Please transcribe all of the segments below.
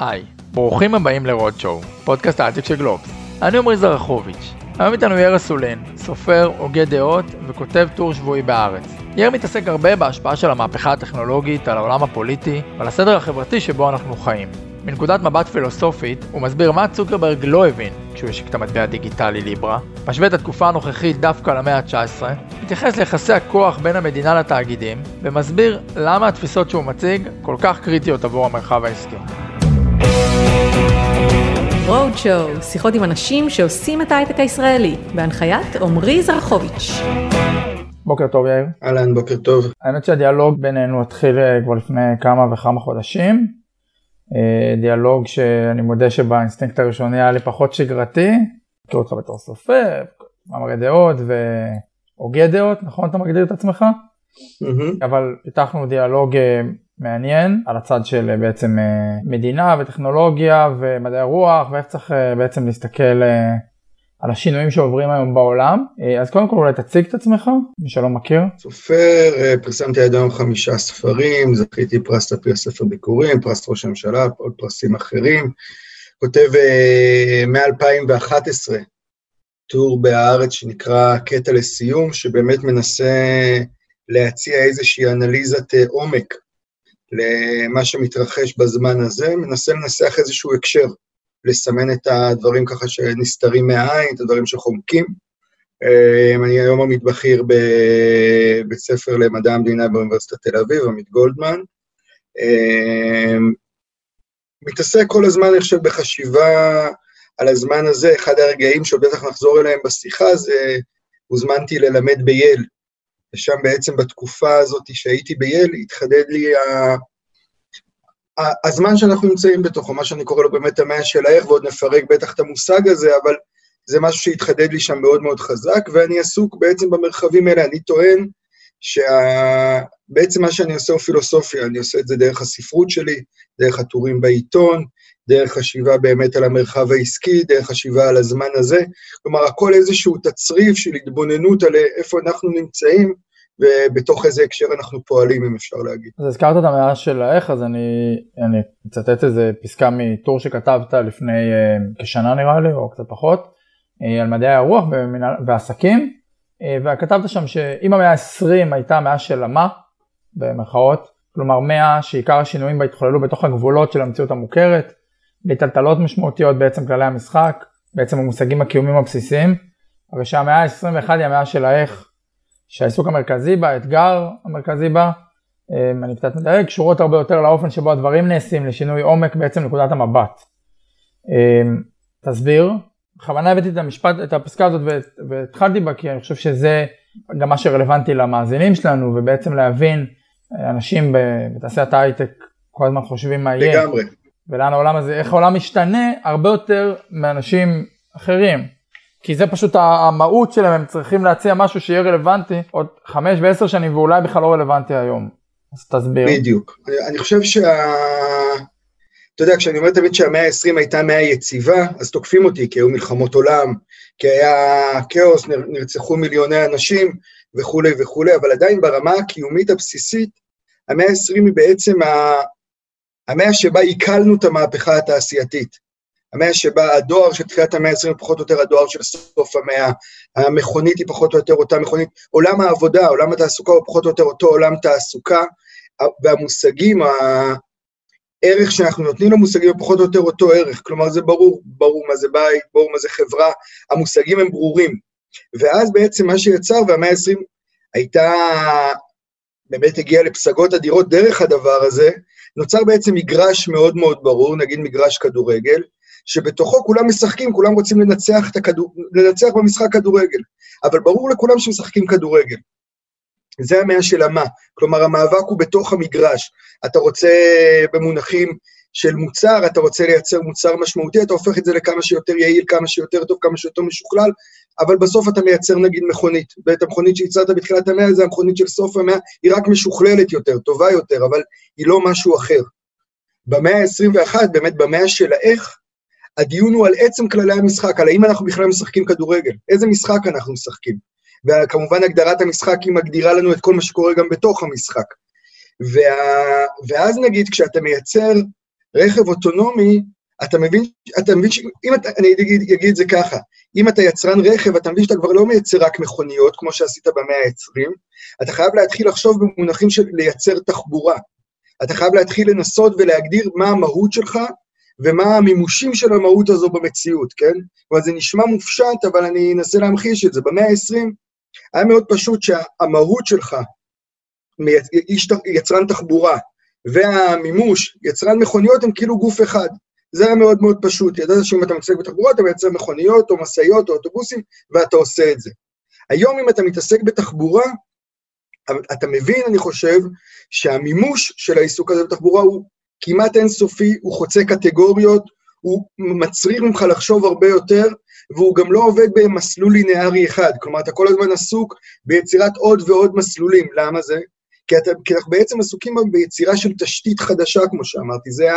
היי, ברוכים הבאים לרוד שואו, פודקאסט העתיק של גלובס. אני עמרי זרחוביץ'. היום איתנו יאיר אסולין, סופר, הוגה דעות וכותב טור שבועי בארץ. יאיר מתעסק הרבה בהשפעה של המהפכה הטכנולוגית על העולם הפוליטי ועל הסדר החברתי שבו אנחנו חיים. מנקודת מבט פילוסופית, הוא מסביר מה צוקרברג לא הבין כשהוא השיק את המטבע הדיגיטלי ליברה, משווה את התקופה הנוכחית דווקא למאה ה-19, מתייחס ליחסי הכוח בין המדינה לתאגידים, ומסביר למה התפיסות שהוא מציג כל כך קריטיות עבור המרחב העסקי. Roadshow, שיחות עם אנשים שעושים את ההייטק הישראלי, בהנחיית עמרי זרחוביץ'. בוקר טוב יאיר. אהלן, בוקר טוב. האמת שהדיאלוג בינינו התחיל אה, כבר לפני כמה וכמה חודשים. אה, דיאלוג שאני מודה שבאינסטינקט הראשוני היה לי פחות שגרתי. מכיר אותך בתור סופר, מאמרי דעות והוגה דעות, נכון אתה מגדיר את עצמך? Mm-hmm. אבל פיתחנו דיאלוג אה, מעניין על הצד של אה, בעצם מדינה וטכנולוגיה ומדעי הרוח ואיך צריך בעצם להסתכל על השינויים שעוברים היום בעולם. אז קודם כל אולי תציג את עצמך, מי שלא מכיר. סופר, פרסמתי עד היום חמישה ספרים, זכיתי פרס לפי הספר ביקורים, פרס ראש הממשלה, עוד פרסים אחרים. כותב מ-2011 טור בהארץ שנקרא קטע לסיום, שבאמת מנסה להציע איזושהי אנליזת עומק למה שמתרחש בזמן הזה, מנסה לנסח איזשהו הקשר. לסמן את הדברים ככה שנסתרים מהעין, את הדברים שחומקים. אני היום עמית בכיר בבית ספר למדע המדינה באוניברסיטת תל אביב, עמית גולדמן. מתעסק כל הזמן, אני חושב, בחשיבה על הזמן הזה. אחד הרגעים שבטח נחזור אליהם בשיחה זה, הוזמנתי ללמד בייל. ושם בעצם בתקופה הזאת שהייתי בייל, התחדד לי ה... הזמן שאנחנו נמצאים בתוכו, מה שאני קורא לו באמת המאה של האיך, ועוד נפרק בטח את המושג הזה, אבל זה משהו שהתחדד לי שם מאוד מאוד חזק, ואני עסוק בעצם במרחבים האלה. אני טוען שבעצם מה שאני עושה הוא פילוסופיה, אני עושה את זה דרך הספרות שלי, דרך הטורים בעיתון, דרך חשיבה באמת על המרחב העסקי, דרך חשיבה על הזמן הזה. כלומר, הכל איזשהו תצריף של התבוננות על איפה אנחנו נמצאים, ובתוך איזה הקשר אנחנו פועלים, אם אפשר להגיד. אז הזכרת את המאה של האיך, אז אני, אצטט איזה פסקה מטור שכתבת לפני uh, כשנה נראה לי, או קצת פחות, uh, על מדעי הרוח ועסקים, uh, וכתבת שם שאם המאה ה-20 הייתה מאה של המה, במרכאות, כלומר מאה שעיקר השינויים בה התחוללו בתוך הגבולות של המציאות המוכרת, בטלטלות משמעותיות בעצם כללי המשחק, בעצם המושגים הקיומיים הבסיסיים, הרי שהמאה ה-21 היא המאה של האיך, שהעיסוק המרכזי בה, האתגר המרכזי בה, אמ, אני קצת מדייק, קשורות הרבה יותר לאופן שבו הדברים נעשים, לשינוי עומק בעצם נקודת המבט. אמ, תסביר, בכוונה הבאתי את המשפט, את הפסקה הזאת והתחלתי בה כי אני חושב שזה גם מה שרלוונטי למאזינים שלנו ובעצם להבין אנשים בתעשיית ההייטק כל הזמן חושבים מה יהיה. לגמרי. ולאן העולם הזה, איך העולם משתנה הרבה יותר מאנשים אחרים. כי זה פשוט המהות שלהם, הם צריכים להציע משהו שיהיה רלוונטי עוד חמש ועשר שנים ואולי בכלל לא רלוונטי היום. אז תסביר. בדיוק. אני, אני חושב שה... אתה יודע, כשאני אומר תמיד שהמאה ה-20 הייתה מאה יציבה, אז תוקפים אותי, כי היו מלחמות עולם, כי היה כאוס, נרצחו מיליוני אנשים וכולי וכולי, אבל עדיין ברמה הקיומית הבסיסית, המאה ה-20 היא בעצם. המאה שבה עיכלנו את המהפכה התעשייתית. המאה שבה הדואר של תחילת המאה ה-20 הוא פחות או יותר הדואר של סוף המאה, המכונית היא פחות או יותר אותה מכונית, עולם העבודה, עולם התעסוקה הוא פחות או יותר אותו עולם תעסוקה, והמושגים, הערך שאנחנו נותנים למושגים הוא פחות או יותר אותו ערך, כלומר זה ברור, ברור מה זה בית, ברור מה זה חברה, המושגים הם ברורים. ואז בעצם מה שיצר, והמאה ה-20 הייתה, באמת הגיעה לפסגות אדירות דרך הדבר הזה, נוצר בעצם מגרש מאוד מאוד ברור, נגיד מגרש כדורגל, שבתוכו כולם משחקים, כולם רוצים לנצח, הכדור, לנצח במשחק כדורגל, אבל ברור לכולם שמשחקים כדורגל. זה המאה של המה, כלומר המאבק הוא בתוך המגרש. אתה רוצה במונחים של מוצר, אתה רוצה לייצר מוצר משמעותי, אתה הופך את זה לכמה שיותר יעיל, כמה שיותר טוב, כמה שיותר משוכלל, אבל בסוף אתה מייצר נגיד מכונית, ואת המכונית שייצרת בתחילת המאה, זה המכונית של סוף המאה, היא רק משוכללת יותר, טובה יותר, אבל היא לא משהו אחר. במאה ה-21, באמת במאה של האיך, הדיון הוא על עצם כללי המשחק, על האם אנחנו בכלל משחקים כדורגל, איזה משחק אנחנו משחקים. וכמובן הגדרת המשחק היא מגדירה לנו את כל מה שקורה גם בתוך המשחק. וה... ואז נגיד, כשאתה מייצר רכב אוטונומי, אתה מבין, אתה מבין שאם אתה, אני אגיד, אגיד את זה ככה, אם אתה יצרן רכב, אתה מבין שאתה כבר לא מייצר רק מכוניות, כמו שעשית במאה ה-20, אתה חייב להתחיל לחשוב במונחים של לייצר תחבורה. אתה חייב להתחיל לנסות ולהגדיר מה המהות שלך ומה המימושים של המהות הזו במציאות, כן? כלומר, זה נשמע מופשט, אבל אני אנסה להמחיש את זה. במאה ה-20 היה מאוד פשוט שהמהות שלך, יצרן תחבורה, והמימוש, יצרן מכוניות, הם כאילו גוף אחד. זה היה מאוד מאוד פשוט. ידעת שאם אתה מתעסק בתחבורה, אתה מייצר מכוניות, או משאיות, או אוטובוסים, ואתה עושה את זה. היום, אם אתה מתעסק בתחבורה, אתה מבין, אני חושב, שהמימוש של העיסוק הזה בתחבורה הוא כמעט אינסופי, הוא חוצה קטגוריות, הוא מצריך ממך לחשוב הרבה יותר, והוא גם לא עובד במסלול לינארי אחד. כלומר, אתה כל הזמן עסוק ביצירת עוד ועוד מסלולים. למה זה? כי, אנחנו בעצם עסוקים ביצירה של תשתית חדשה, כמו שאמרתי, זה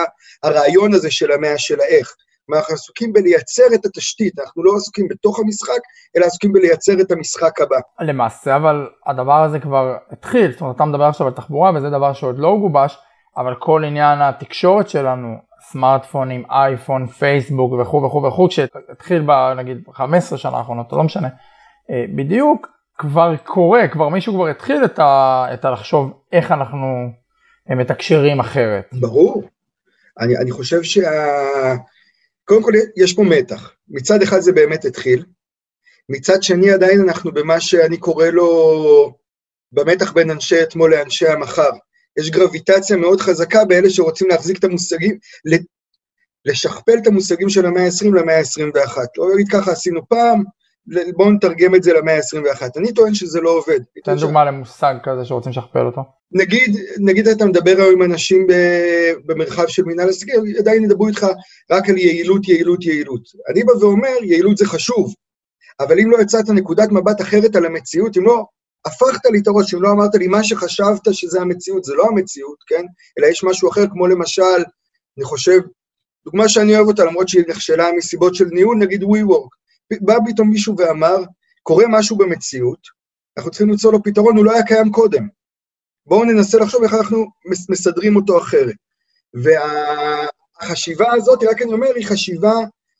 הרעיון הזה של המאה של האיך. אנחנו עסוקים בלייצר את התשתית, אנחנו לא עסוקים בתוך המשחק, אלא עסוקים בלייצר את המשחק הבא. למעשה, אבל הדבר הזה כבר התחיל, זאת אומרת, אתה מדבר עכשיו על תחבורה, וזה דבר שעוד לא גובש, אבל כל עניין התקשורת שלנו, סמארטפונים, אייפון, פייסבוק וכו' וכו' וכו', כשהתחיל בנגיד 15 שנה האחרונות, לא משנה, אה, בדיוק כבר קורה, כבר מישהו כבר התחיל את, ה, את הלחשוב איך אנחנו אה, מתקשרים אחרת. ברור. אני, אני חושב שה... קודם כל יש פה מתח. מצד אחד זה באמת התחיל, מצד שני עדיין אנחנו במה שאני קורא לו במתח בין אנשי אתמול לאנשי המחר. יש גרביטציה מאוד חזקה באלה שרוצים להחזיק את המושגים, לשכפל את המושגים של המאה ה-20 למאה ה-21. לא להגיד ככה עשינו פעם, בואו נתרגם את זה למאה ה-21. אני טוען שזה לא עובד. תן דוגמה למושג כזה שרוצים לשכפל אותו. נגיד, נגיד אתה מדבר היום עם אנשים במרחב של מנהל עסקים, עדיין ידברו איתך רק על יעילות, יעילות, יעילות. אני בא ואומר, יעילות זה חשוב, אבל אם לא יצאת נקודת מבט אחרת על המציאות, אם לא הפכת לי את הראש, אם לא אמרת לי מה שחשבת שזה המציאות, זה לא המציאות, כן? אלא יש משהו אחר, כמו למשל, אני חושב, דוגמה שאני אוהב אותה, למרות שהיא נכשלה מסיבות של ניהול, נגיד WeWork. בא פתאום מישהו ואמר, קורה משהו במציאות, אנחנו צריכים למצוא לו פתרון, הוא לא היה קיים קודם. בואו ננסה לחשוב איך אנחנו מסדרים אותו אחרת. והחשיבה הזאת, רק אני אומר, היא חשיבה,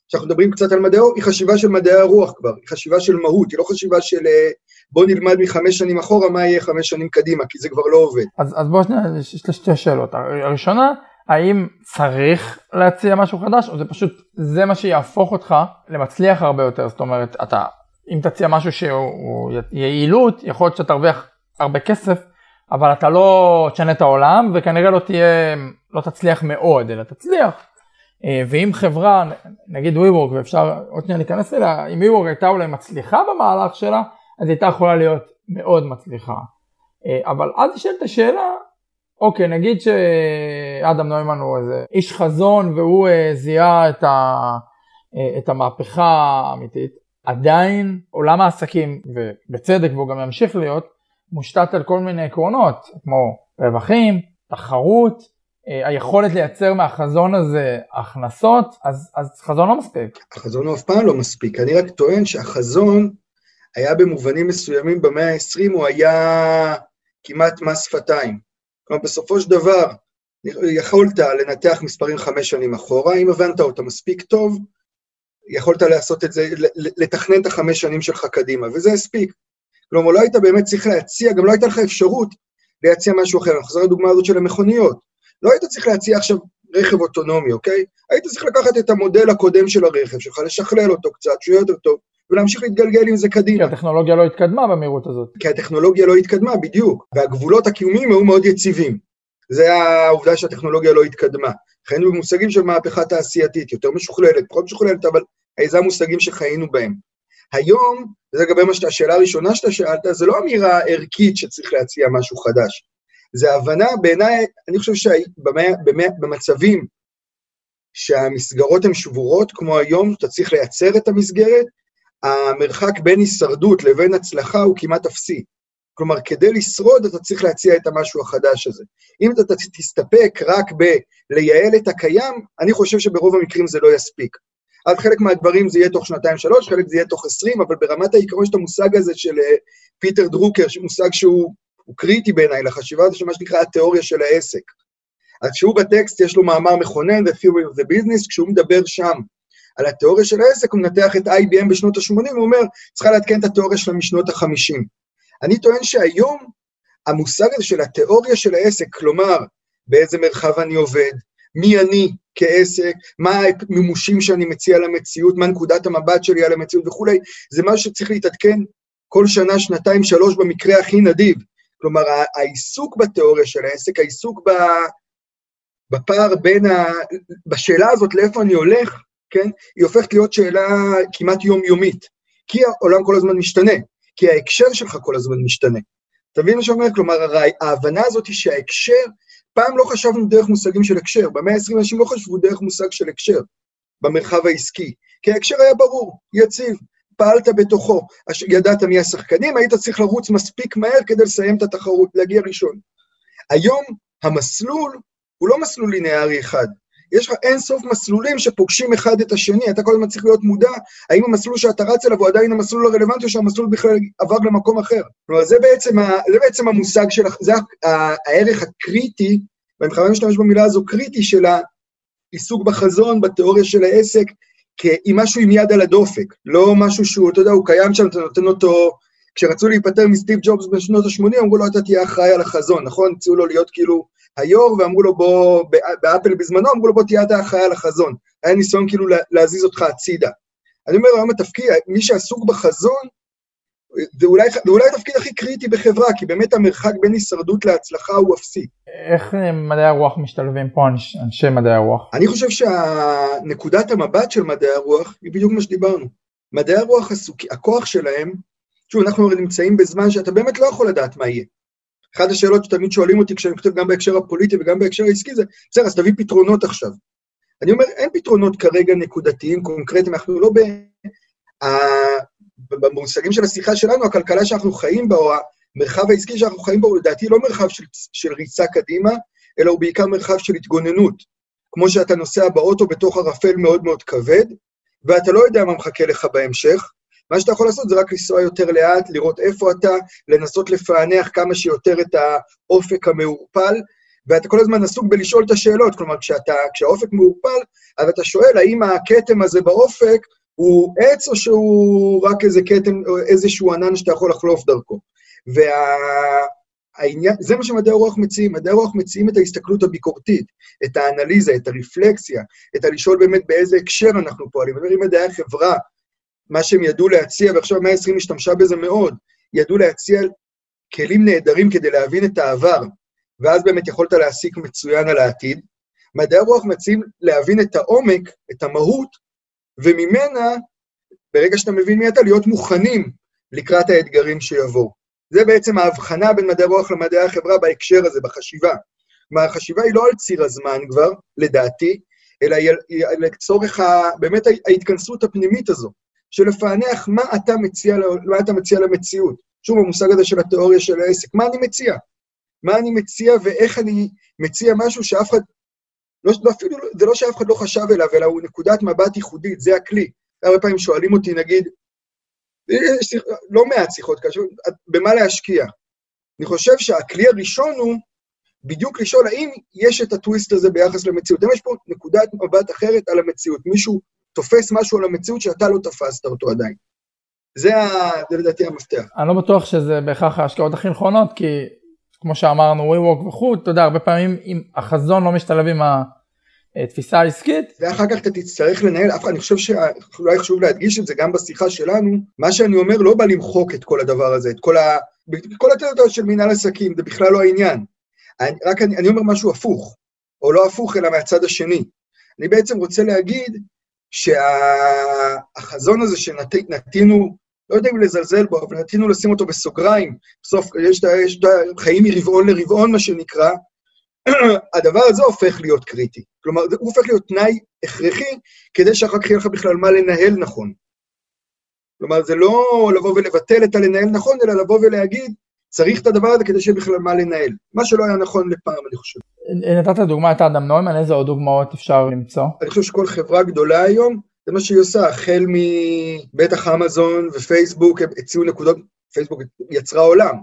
כשאנחנו מדברים קצת על מדעי, היא חשיבה של מדעי הרוח כבר, היא חשיבה של מהות, היא לא חשיבה של אה, בואו נלמד מחמש שנים אחורה מה יהיה חמש שנים קדימה, כי זה כבר לא עובד. אז, אז בואו יש לי שתי שאלות. הראשונה, האם צריך להציע משהו חדש, או זה פשוט, זה מה שיהפוך אותך למצליח הרבה יותר, זאת אומרת, אתה, אם תציע משהו שהוא יעילות, יכול להיות שתרוויח הרבה כסף, אבל אתה לא תשנה את העולם, וכנראה לא תהיה, לא תצליח מאוד, אלא תצליח. אה, ואם חברה, נגיד WeWork, ואפשר עוד שניה להיכנס אליה, אם WeWork הייתה אולי מצליחה במהלך שלה, אז היא הייתה יכולה להיות מאוד מצליחה. אה, אבל אז נשאלת השאלה, אוקיי, נגיד שאדם נוימן הוא איזה איש חזון והוא אה, זיהה את, ה, אה, את המהפכה האמיתית, עדיין עולם העסקים, ובצדק והוא גם ימשיך להיות, מושתת על כל מיני עקרונות, כמו רווחים, תחרות, אה, היכולת לייצר מהחזון הזה הכנסות, אז, אז חזון לא מספיק. החזון הוא אף פעם לא מספיק, אני רק טוען שהחזון היה במובנים מסוימים במאה ה-20, הוא היה כמעט מס שפתיים. כלומר, בסופו של דבר, יכולת לנתח מספרים חמש שנים אחורה, אם הבנת אותם מספיק טוב, יכולת לעשות את זה, לתכנן את החמש שנים שלך קדימה, וזה הספיק. כלומר, לא היית באמת צריך להציע, גם לא הייתה לך אפשרות להציע משהו אחר. אני חוזר לדוגמה הזאת של המכוניות. לא היית צריך להציע עכשיו רכב אוטונומי, אוקיי? היית צריך לקחת את המודל הקודם של הרכב שלך, לשכלל אותו קצת, שהוא יהיה יותר טוב, ולהמשיך להתגלגל עם זה קדימה. כי הטכנולוגיה לא התקדמה במהירות הזאת. כי הטכנולוגיה לא התקדמה, בדיוק. והגבולות הקיומיים היו מאוד יציבים. זה העובדה שהטכנולוגיה לא התקדמה. חיינו במושגים של מהפכה תעשייתית, יותר משוכללת, פחות משוכללת, אבל זה המושגים שחיינו בהם. היום, וזה לגבי מה השאלה הראשונה שאתה שאלת, זה לא אמירה ערכית שצריך להציע משהו חדש. זה הבנה, בעיניי, אני חושב שבמצבים שהמסגרות הן שבורות, כמו היום, אתה צריך לייצר את המסגרת, המרחק בין הישרדות לבין הצלחה הוא כמעט אפסי. כלומר, כדי לשרוד אתה צריך להציע את המשהו החדש הזה. אם אתה תסתפק רק בלייעל את הקיים, אני חושב שברוב המקרים זה לא יספיק. אז חלק מהדברים זה יהיה תוך שנתיים-שלוש, חלק זה יהיה תוך עשרים, אבל ברמת העיקרון יש את המושג הזה של uh, פיטר דרוקר, מושג שהוא קריטי בעיניי לחשיבה, זה מה שנקרא התיאוריה של העסק. אז כשהוא בטקסט יש לו מאמר מכונן, The Theory of the Business, כשהוא מדבר שם על התיאוריה של העסק, הוא מנתח את IBM בשנות ה-80, הוא אומר, צריכה לעדכן את התיאוריה שלה משנות ה-50. אני טוען שהיום המושג הזה של התיאוריה של העסק, כלומר, באיזה מרחב אני עובד, מי אני כעסק, מה המימושים שאני מציע למציאות, מה נקודת המבט שלי על המציאות וכולי, זה משהו שצריך להתעדכן כל שנה, שנתיים, שלוש במקרה הכי נדיב. כלומר, העיסוק בתיאוריה של העסק, העיסוק בפער בין ה... בשאלה הזאת לאיפה אני הולך, כן, היא הופכת להיות שאלה כמעט יומיומית. כי העולם כל הזמן משתנה, כי ההקשר שלך כל הזמן משתנה. אתה מבין מה שאומר? כלומר, ההבנה הזאת היא שההקשר, פעם לא חשבנו דרך מושגים של הקשר, במאה ה-20 אנשים לא חשבו דרך מושג של הקשר במרחב העסקי, כי ההקשר היה ברור, יציב, פעלת בתוכו, ידעת מי השחקנים, היית צריך לרוץ מספיק מהר כדי לסיים את התחרות, להגיע ראשון. היום המסלול הוא לא מסלול לינארי אחד, יש לך אין סוף מסלולים שפוגשים אחד את השני, אתה כל הזמן צריך להיות מודע, האם המסלול שאתה רץ אליו הוא עדיין המסלול הרלוונטי, או שהמסלול בכלל עבר למקום אחר. כלומר, זה בעצם, ה, זה בעצם המושג של, זה הערך הקריטי, ואני חייב להשתמש במילה הזו, קריטי של העיסוק בחזון, בתיאוריה של העסק, עם משהו עם יד על הדופק, לא משהו שהוא, אתה יודע, הוא קיים שם, אתה נותן אותו, כשרצו להיפטר מסטיב ג'ובס בשנות ה-80, אמרו לו, אתה תהיה אחראי על החזון, נכון? הציעו לו להיות כאילו היו"ר, ואמרו לו, בוא, באפל בזמנו, אמרו לו, בוא תהיה אתה אחראי על החזון. היה ניסיון כאילו להזיז אותך הצידה. אני אומר, היום התפקיד, מי שעסוק בחזון, זה אולי, זה אולי התפקיד הכי קריטי בחברה, כי באמת המרחק בין הישרדות להצלחה הוא אפסי. איך אה, מדעי הרוח משתלבים פה, אנשי מדעי הרוח? אני חושב שנקודת המבט של מדעי הרוח היא בדיוק מה שדיברנו. מדעי הרוח, עסוק, הכוח שלהם, שוב, אנחנו נמצאים בזמן שאתה באמת לא יכול לדעת מה יהיה. אחת השאלות שתמיד שואלים אותי כשאני כותב גם בהקשר הפוליטי וגם בהקשר העסקי זה, בסדר, אז תביא פתרונות עכשיו. אני אומר, אין פתרונות כרגע נקודתיים, קונקרטיים, אנחנו לא ב... במושגים של השיחה שלנו, הכלכלה שאנחנו חיים בה, או המרחב העסקי שאנחנו חיים בו, הוא לדעתי לא מרחב של, של ריצה קדימה, אלא הוא בעיקר מרחב של התגוננות. כמו שאתה נוסע באוטו בתוך ערפל מאוד מאוד כבד, ואתה לא יודע מה מחכה לך בהמשך, מה שאתה יכול לעשות זה רק לנסוע יותר לאט, לראות איפה אתה, לנסות לפענח כמה שיותר את האופק המעורפל, ואתה כל הזמן עסוק בלשאול את השאלות, כלומר, כשאתה, כשהאופק מעורפל, אז אתה שואל האם הכתם הזה באופק הוא עץ או שהוא רק איזה כתם, או איזשהו ענן שאתה יכול לחלוף דרכו. והעניין, זה מה שמדעי הרוח מציעים, מדעי הרוח מציעים את ההסתכלות הביקורתית, את האנליזה, את הרפלקסיה, את הלשאול באמת באיזה הקשר אנחנו פועלים. אני אומר, אם מדעי החברה, מה שהם ידעו להציע, ועכשיו המאה ה-20 השתמשה בזה מאוד, ידעו להציע כלים נהדרים כדי להבין את העבר, ואז באמת יכולת להסיק מצוין על העתיד. מדעי הרוח מציעים להבין את העומק, את המהות, וממנה, ברגע שאתה מבין מי אתה, להיות מוכנים לקראת האתגרים שיבואו. זה בעצם ההבחנה בין מדעי הרוח למדעי החברה בהקשר הזה, בחשיבה. כלומר, החשיבה היא לא על ציר הזמן כבר, לדעתי, אלא היא לצורך ה, באמת ההתכנסות הפנימית הזו. של לפענח מה אתה מציע, מה אתה מציע למציאות. שוב, המושג הזה של התיאוריה של העסק, מה אני מציע? מה אני מציע ואיך אני מציע משהו שאף אחד, לא, אפילו, זה לא שאף אחד לא חשב אליו, אלא הוא נקודת מבט ייחודית, זה הכלי. הרבה פעמים שואלים אותי, נגיד, יש לא מעט שיחות כאלה, במה להשקיע? אני חושב שהכלי הראשון הוא בדיוק לשאול האם יש את הטוויסט הזה ביחס למציאות. האם יש פה נקודת מבט אחרת על המציאות? מישהו תופס משהו על המציאות שאתה לא תפסת אותו עדיין. זה, ה... זה לדעתי המפתח. אני לא בטוח שזה בהכרח ההשקעות הכי נכונות, כי כמו שאמרנו, WeWork וכו', אתה יודע, הרבה פעמים אם החזון לא משתלב עם התפיסה העסקית. ואחר כך אתה תצטרך לנהל, אף אחד, אני חושב שאולי חשוב להדגיש את זה גם בשיחה שלנו, מה שאני אומר לא בא למחוק את כל הדבר הזה, את כל ה... כל התיאוריות של מנהל עסקים, זה בכלל לא העניין. אני, רק אני, אני אומר משהו הפוך, או לא הפוך, אלא מהצד השני. אני בעצם רוצה להגיד שהחזון הזה שנטינו, לא יודע אם לזלזל בו, אבל נטינו לשים אותו בסוגריים, בסוף יש את החיים מרבעון לרבעון, מה שנקרא, הדבר הזה הופך להיות קריטי. כלומר, הוא הופך להיות תנאי הכרחי כדי שאחר כך יהיה לך בכלל מה לנהל נכון. כלומר, זה לא לבוא ולבטל את הלנהל נכון, אלא לבוא ולהגיד, צריך את הדבר הזה כדי שיהיה בכלל מה לנהל. מה שלא היה נכון לפעם, אני חושב. נתת דוגמא את אדם נוימן, איזה עוד דוגמאות אפשר למצוא? אני חושב שכל חברה גדולה היום, זה מה שהיא עושה, החל מבטח אמזון ופייסבוק, הציעו נקודות, פייסבוק יצרה עולם,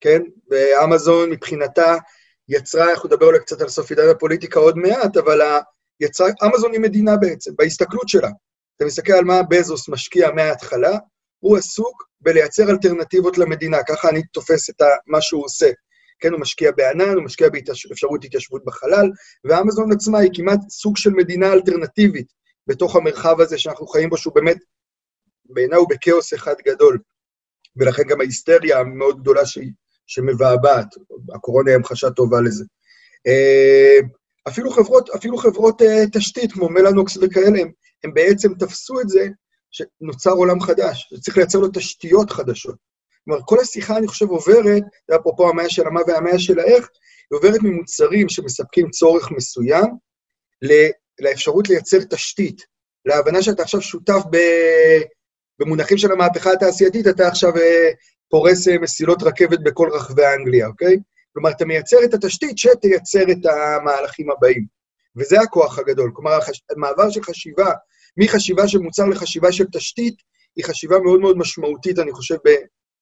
כן? ואמזון מבחינתה יצרה, אנחנו נדבר אולי קצת על סוף עידן הפוליטיקה עוד מעט, אבל יצרה, אמזון היא מדינה בעצם, בהסתכלות שלה. אתה מסתכל על מה בזוס משקיע מההתחלה, הוא עסוק בלייצר אלטרנטיבות למדינה, ככה אני תופס את מה שהוא עושה. כן, הוא משקיע בענן, הוא משקיע באפשרות התיישבות בחלל, ואמזון עצמה היא כמעט סוג של מדינה אלטרנטיבית בתוך המרחב הזה שאנחנו חיים בו, שהוא באמת, בעיניי הוא בכאוס אחד גדול. ולכן גם ההיסטריה המאוד גדולה שהיא, שמבעבעת, הקורונה היא המחשה טובה לזה. אה, אפילו חברות, אפילו חברות uh, תשתית כמו מלאנוקס וכאלה, הם, הם בעצם תפסו את זה שנוצר עולם חדש, שצריך לייצר לו תשתיות חדשות. כלומר, כל השיחה, אני חושב, עוברת, זה אפרופו המאה של המה והמאה של האיך, היא עוברת ממוצרים שמספקים צורך מסוים, לאפשרות לייצר תשתית, להבנה שאתה עכשיו שותף ב... במונחים של המהפכה התעשייתית, אתה עכשיו אה, פורס אה, מסילות רכבת בכל רחבי אנגליה, אוקיי? כלומר, אתה מייצר את התשתית שתייצר את המהלכים הבאים. וזה הכוח הגדול. כלומר, המעבר של חשיבה, מחשיבה של מוצר לחשיבה של תשתית, היא חשיבה מאוד מאוד משמעותית, אני חושב,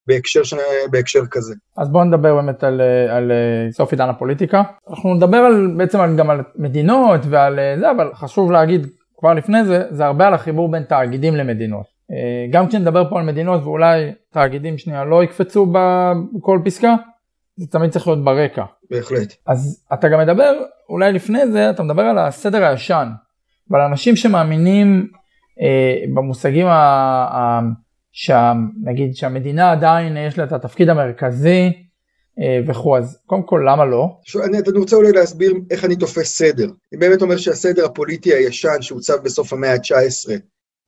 בהקשר, ש... בהקשר כזה. אז בואו נדבר באמת על, על סוף עידן הפוליטיקה. אנחנו נדבר על, בעצם על, גם על מדינות ועל זה, אבל חשוב להגיד כבר לפני זה, זה הרבה על החיבור בין תאגידים למדינות. אה, גם כשנדבר פה על מדינות ואולי תאגידים שנייה לא יקפצו בכל פסקה, זה תמיד צריך להיות ברקע. בהחלט. אז אתה גם מדבר, אולי לפני זה, אתה מדבר על הסדר הישן, ועל אנשים שמאמינים אה, במושגים, ה, ה, שה, נגיד שהמדינה עדיין יש לה את התפקיד המרכזי אה, וכו', אז קודם כל למה לא? שו, אני, אני רוצה אולי להסביר איך אני תופס סדר. אני באמת אומר שהסדר הפוליטי הישן שהוצב בסוף המאה ה-19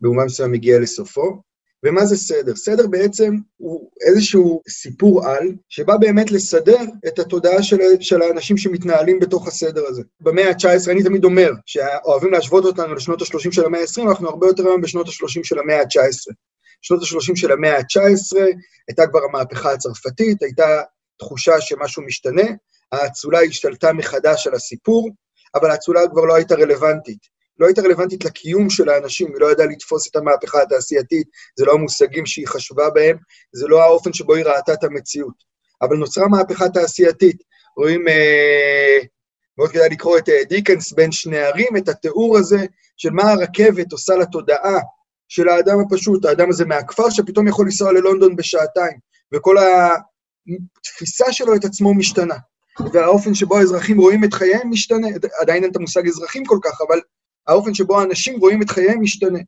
במובן מסוים מגיע לסופו, ומה זה סדר? סדר בעצם הוא איזשהו סיפור על, שבא באמת לסדר את התודעה של, של האנשים שמתנהלים בתוך הסדר הזה. במאה ה-19, אני תמיד אומר, שאוהבים להשוות אותנו לשנות ה-30 של המאה ה-20, אנחנו הרבה יותר היום בשנות ה-30 של המאה ה-19. שנות ה-30 של המאה ה-19 הייתה כבר המהפכה הצרפתית, הייתה תחושה שמשהו משתנה, האצולה השתלטה מחדש על הסיפור, אבל האצולה כבר לא הייתה רלוונטית. לא הייתה רלוונטית לקיום של האנשים, היא לא ידעה לתפוס את המהפכה התעשייתית, זה לא המושגים שהיא חשבה בהם, זה לא האופן שבו היא ראתה את המציאות. אבל נוצרה מהפכה תעשייתית. רואים, אה, מאוד כדאי לקרוא את אה, דיקנס בין שני ערים, את התיאור הזה של מה הרכבת עושה לתודעה של האדם הפשוט, האדם הזה מהכפר שפתאום יכול לנסוע ללונדון בשעתיים, וכל התפיסה שלו את עצמו משתנה. והאופן שבו האזרחים רואים את חייהם משתנה, עדיין אין את המושג אזרחים כל כך, אבל האופן שבו האנשים רואים את חייהם משתנה.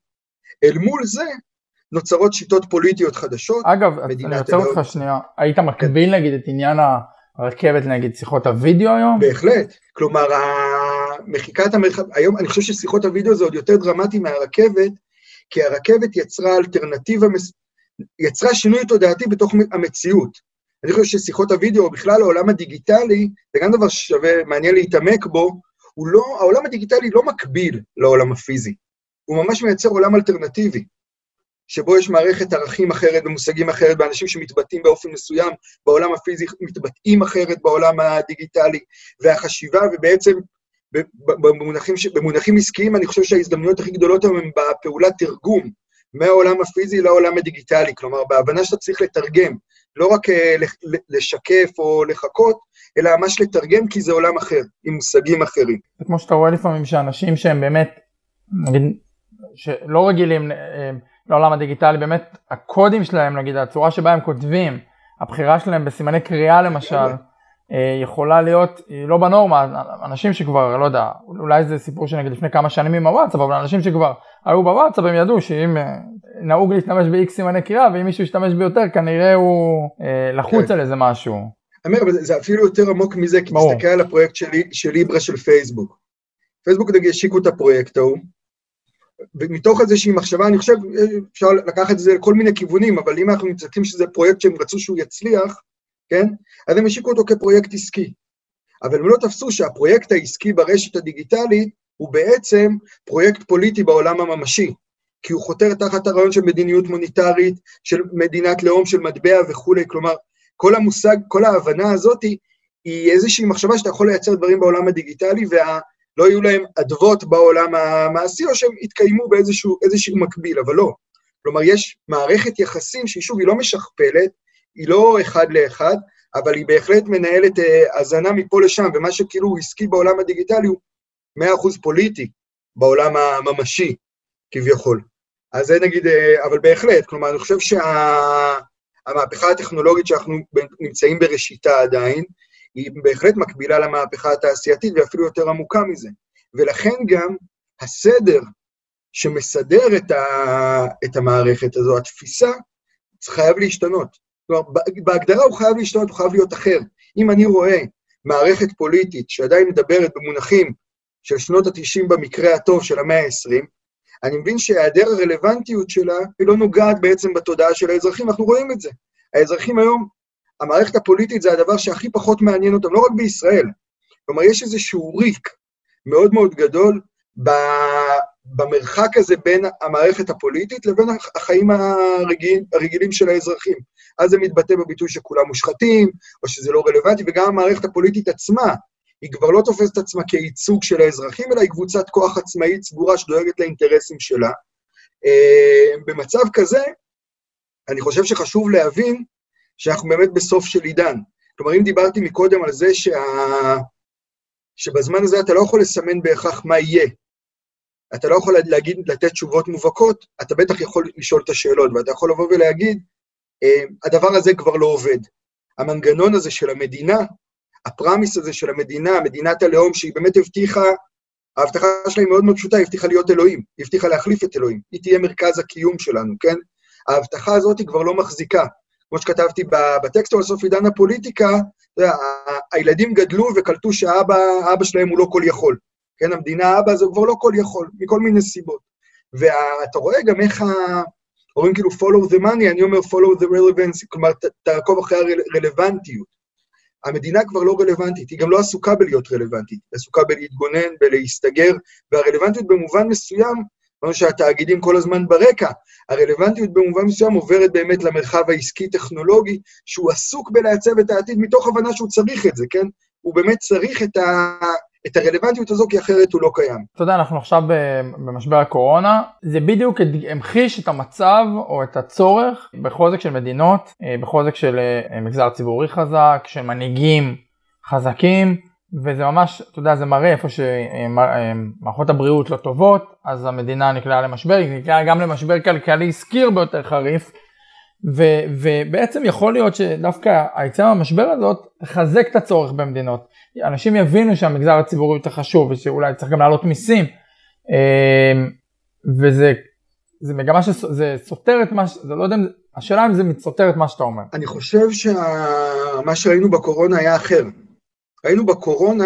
אל מול זה נוצרות שיטות פוליטיות חדשות. אגב, אני עוצר אותך שנייה, היית מקביל נגיד את עניין הרכבת נגיד שיחות הוידאו היום? בהחלט, כלומר מחיקת המרחב, היום אני חושב ששיחות הוידאו זה עוד יותר דרמטי מהרכבת, כי הרכבת יצרה אלטרנטיבה, יצרה שינוי תודעתי בתוך המציאות. אני חושב ששיחות הוידאו, בכלל העולם הדיגיטלי, זה גם דבר ששווה, מעניין להתעמק בו, הוא לא, העולם הדיגיטלי לא מקביל לעולם הפיזי, הוא ממש מייצר עולם אלטרנטיבי, שבו יש מערכת ערכים אחרת ומושגים אחרת, באנשים שמתבטאים באופן מסוים, בעולם הפיזי מתבטאים אחרת בעולם הדיגיטלי, והחשיבה, ובעצם במונחים, במונחים עסקיים, אני חושב שההזדמנויות הכי גדולות היום הן בפעולת תרגום, מהעולם הפיזי לעולם הדיגיטלי, כלומר, בהבנה שאתה צריך לתרגם, לא רק אה, לשקף או לחכות, אלא ממש לתרגם כי זה עולם אחר, עם מושגים אחרים. זה כמו שאתה רואה לפעמים שאנשים שהם באמת, נגיד, שלא רגילים אה, לעולם הדיגיטלי, באמת הקודים שלהם, נגיד, הצורה שבה הם כותבים, הבחירה שלהם בסימני קריאה למשל, אה, יכולה להיות, היא לא בנורמה, אנשים שכבר, לא יודע, אולי זה סיפור שנגיד לפני כמה שנים עם הוואטסאפ, אבל אנשים שכבר היו בוואטסאפ הם ידעו שאם אה, נהוג להשתמש ב-X סימני קריאה ואם מישהו ישתמש ביותר כנראה הוא אה, לחוץ כן. על איזה משהו. אמר, אבל זה אפילו יותר עמוק מזה, כי ברור. תסתכל על הפרויקט של, של ליברה של פייסבוק. פייסבוק נגיד השיקו את הפרויקט ההוא, ומתוך איזושהי מחשבה, אני חושב, אפשר לקחת את זה לכל מיני כיוונים, אבל אם אנחנו מסתכלים שזה פרויקט שהם רצו שהוא יצליח, כן? אז הם השיקו אותו כפרויקט עסקי. אבל הם לא תפסו שהפרויקט העסקי ברשת הדיגיטלית הוא בעצם פרויקט פוליטי בעולם הממשי, כי הוא חותר תחת הרעיון של מדיניות מוניטרית, של מדינת לאום, של מטבע וכולי, כלומר, כל המושג, כל ההבנה הזאת היא איזושהי מחשבה שאתה יכול לייצר דברים בעולם הדיגיטלי, ולא יהיו להם אדוות בעולם המעשי, או שהם יתקיימו באיזשהו מקביל, אבל לא. כלומר, יש מערכת יחסים שהיא שוב, היא לא משכפלת, היא לא אחד לאחד, אבל היא בהחלט מנהלת אה, הזנה מפה לשם, ומה שכאילו הוא עסקי בעולם הדיגיטלי הוא 100% פוליטי בעולם הממשי, כביכול. אז זה נגיד, אה, אבל בהחלט, כלומר, אני חושב שהמהפכה שה, הטכנולוגית שאנחנו נמצאים בראשיתה עדיין, היא בהחלט מקבילה למהפכה התעשייתית ואפילו יותר עמוקה מזה. ולכן גם הסדר שמסדר את, ה, את המערכת הזו, התפיסה, חייב להשתנות. כלומר, בהגדרה הוא חייב להשתנות, הוא חייב להיות אחר. אם אני רואה מערכת פוליטית שעדיין מדברת במונחים של שנות ה-90 במקרה הטוב של המאה ה-20, אני מבין שהיעדר הרלוונטיות שלה, היא לא נוגעת בעצם בתודעה של האזרחים, אנחנו רואים את זה. האזרחים היום, המערכת הפוליטית זה הדבר שהכי פחות מעניין אותם, לא רק בישראל. כלומר, יש איזשהו ריק מאוד מאוד גדול במרחק הזה בין המערכת הפוליטית לבין החיים הרגיל, הרגילים של האזרחים. אז זה מתבטא בביטוי שכולם מושחתים, או שזה לא רלוונטי, וגם המערכת הפוליטית עצמה, היא כבר לא תופסת את עצמה כייצוג של האזרחים, אלא היא קבוצת כוח עצמאית סגורה שדואגת לאינטרסים שלה. אה, במצב כזה, אני חושב שחשוב להבין שאנחנו באמת בסוף של עידן. כלומר, אם דיברתי מקודם על זה שה... שבזמן הזה אתה לא יכול לסמן בהכרח מה יהיה, אתה לא יכול להגיד, לתת תשובות מובהקות, אתה בטח יכול לשאול את השאלות, ואתה יכול לבוא ולהגיד, אה, הדבר הזה כבר לא עובד. המנגנון הזה של המדינה, הפרמיס הזה של המדינה, מדינת הלאום, שהיא באמת הבטיחה, ההבטחה שלה היא מאוד מאוד פשוטה, היא הבטיחה להיות אלוהים, היא הבטיחה להחליף את אלוהים, היא תהיה מרכז הקיום שלנו, כן? ההבטחה הזאת היא כבר לא מחזיקה. כמו שכתבתי בטקסט על סוף עידן הפוליטיקה, הילדים גדלו וקלטו שאבא שלהם הוא לא כל יכול. כן, המדינה אבא זה כבר לא כל יכול, מכל מיני סיבות. ואתה רואה גם איך ה... אומרים כאילו follow the money, אני אומר follow the relevance, כלומר, תעקוב אחרי הרלוונטיות. המדינה כבר לא רלוונטית, היא גם לא עסוקה בלהיות רלוונטית, היא עסוקה בלהתגונן, בלהסתגר, והרלוונטיות במובן מסוים, כמו שהתאגידים כל הזמן ברקע, הרלוונטיות במובן מסוים עוברת באמת למרחב העסקי-טכנולוגי, שהוא עסוק בלעצב את העתיד מתוך הבנה שהוא צריך את זה, כן? הוא באמת צריך את, ה, את הרלוונטיות הזו, כי אחרת הוא לא קיים. אתה יודע, אנחנו עכשיו במשבר הקורונה, זה בדיוק המחיש את המצב או את הצורך בחוזק של מדינות, אה, בחוזק של אה, מגזר ציבורי חזק, של מנהיגים חזקים, וזה ממש, אתה יודע, זה מראה איפה שמערכות הבריאות לא טובות, אז המדינה נקלעה למשבר, היא נקלעה גם למשבר כלכלי עסקי הרבה יותר חריף, ו, ובעצם יכול להיות שדווקא היציאה מהמשבר הזאת תחזק את הצורך במדינות. אנשים יבינו שהמגזר הציבורי יותר חשוב ושאולי צריך גם להעלות מיסים. אמ, וזה זה מגמה סותר את מה, ש... זה לא יודע, השאלה אם זה סותר את מה שאתה אומר. אני חושב שמה שה... שראינו בקורונה היה אחר. ראינו בקורונה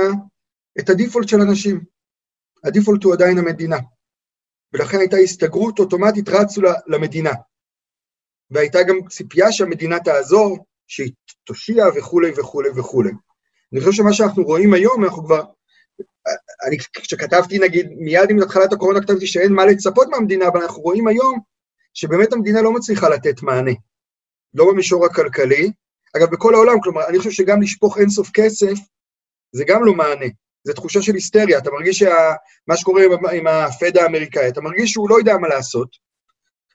את הדיפולט של אנשים. הדיפולט הוא עדיין המדינה. ולכן הייתה הסתגרות אוטומטית, רצו למדינה. והייתה גם ציפייה שהמדינה תעזור, שהיא תושיע וכולי וכולי וכולי. אני חושב שמה שאנחנו רואים היום, אנחנו כבר... אני, כשכתבתי, נגיד, מיד עם התחלת הקורונה כתבתי שאין מה לצפות מהמדינה, אבל אנחנו רואים היום שבאמת המדינה לא מצליחה לתת מענה. לא במישור הכלכלי, אגב, בכל העולם, כלומר, אני חושב שגם לשפוך אינסוף כסף, זה גם לא מענה. זו תחושה של היסטריה, אתה מרגיש שמה שקורה עם, עם הפד האמריקאי, אתה מרגיש שהוא לא יודע מה לעשות,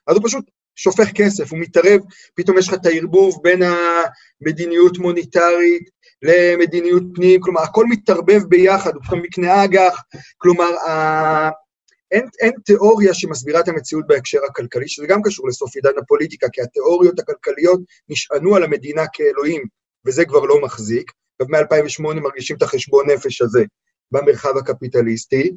אז הוא פשוט שופך כסף, הוא מתערב, פתאום יש לך את הערבוב בין המדיניות מוניטרית למדיניות פנים, כלומר, הכל מתערבב ביחד, הוא פתאום מקנה אג"ח, כלומר, ה... אין, אין תיאוריה שמסבירה את המציאות בהקשר הכלכלי, שזה גם קשור לסוף עידן הפוליטיקה, כי התיאוריות הכלכליות נשענו על המדינה כאלוהים, וזה כבר לא מחזיק. מ-2008 מרגישים את החשבון נפש הזה במרחב הקפיטליסטי.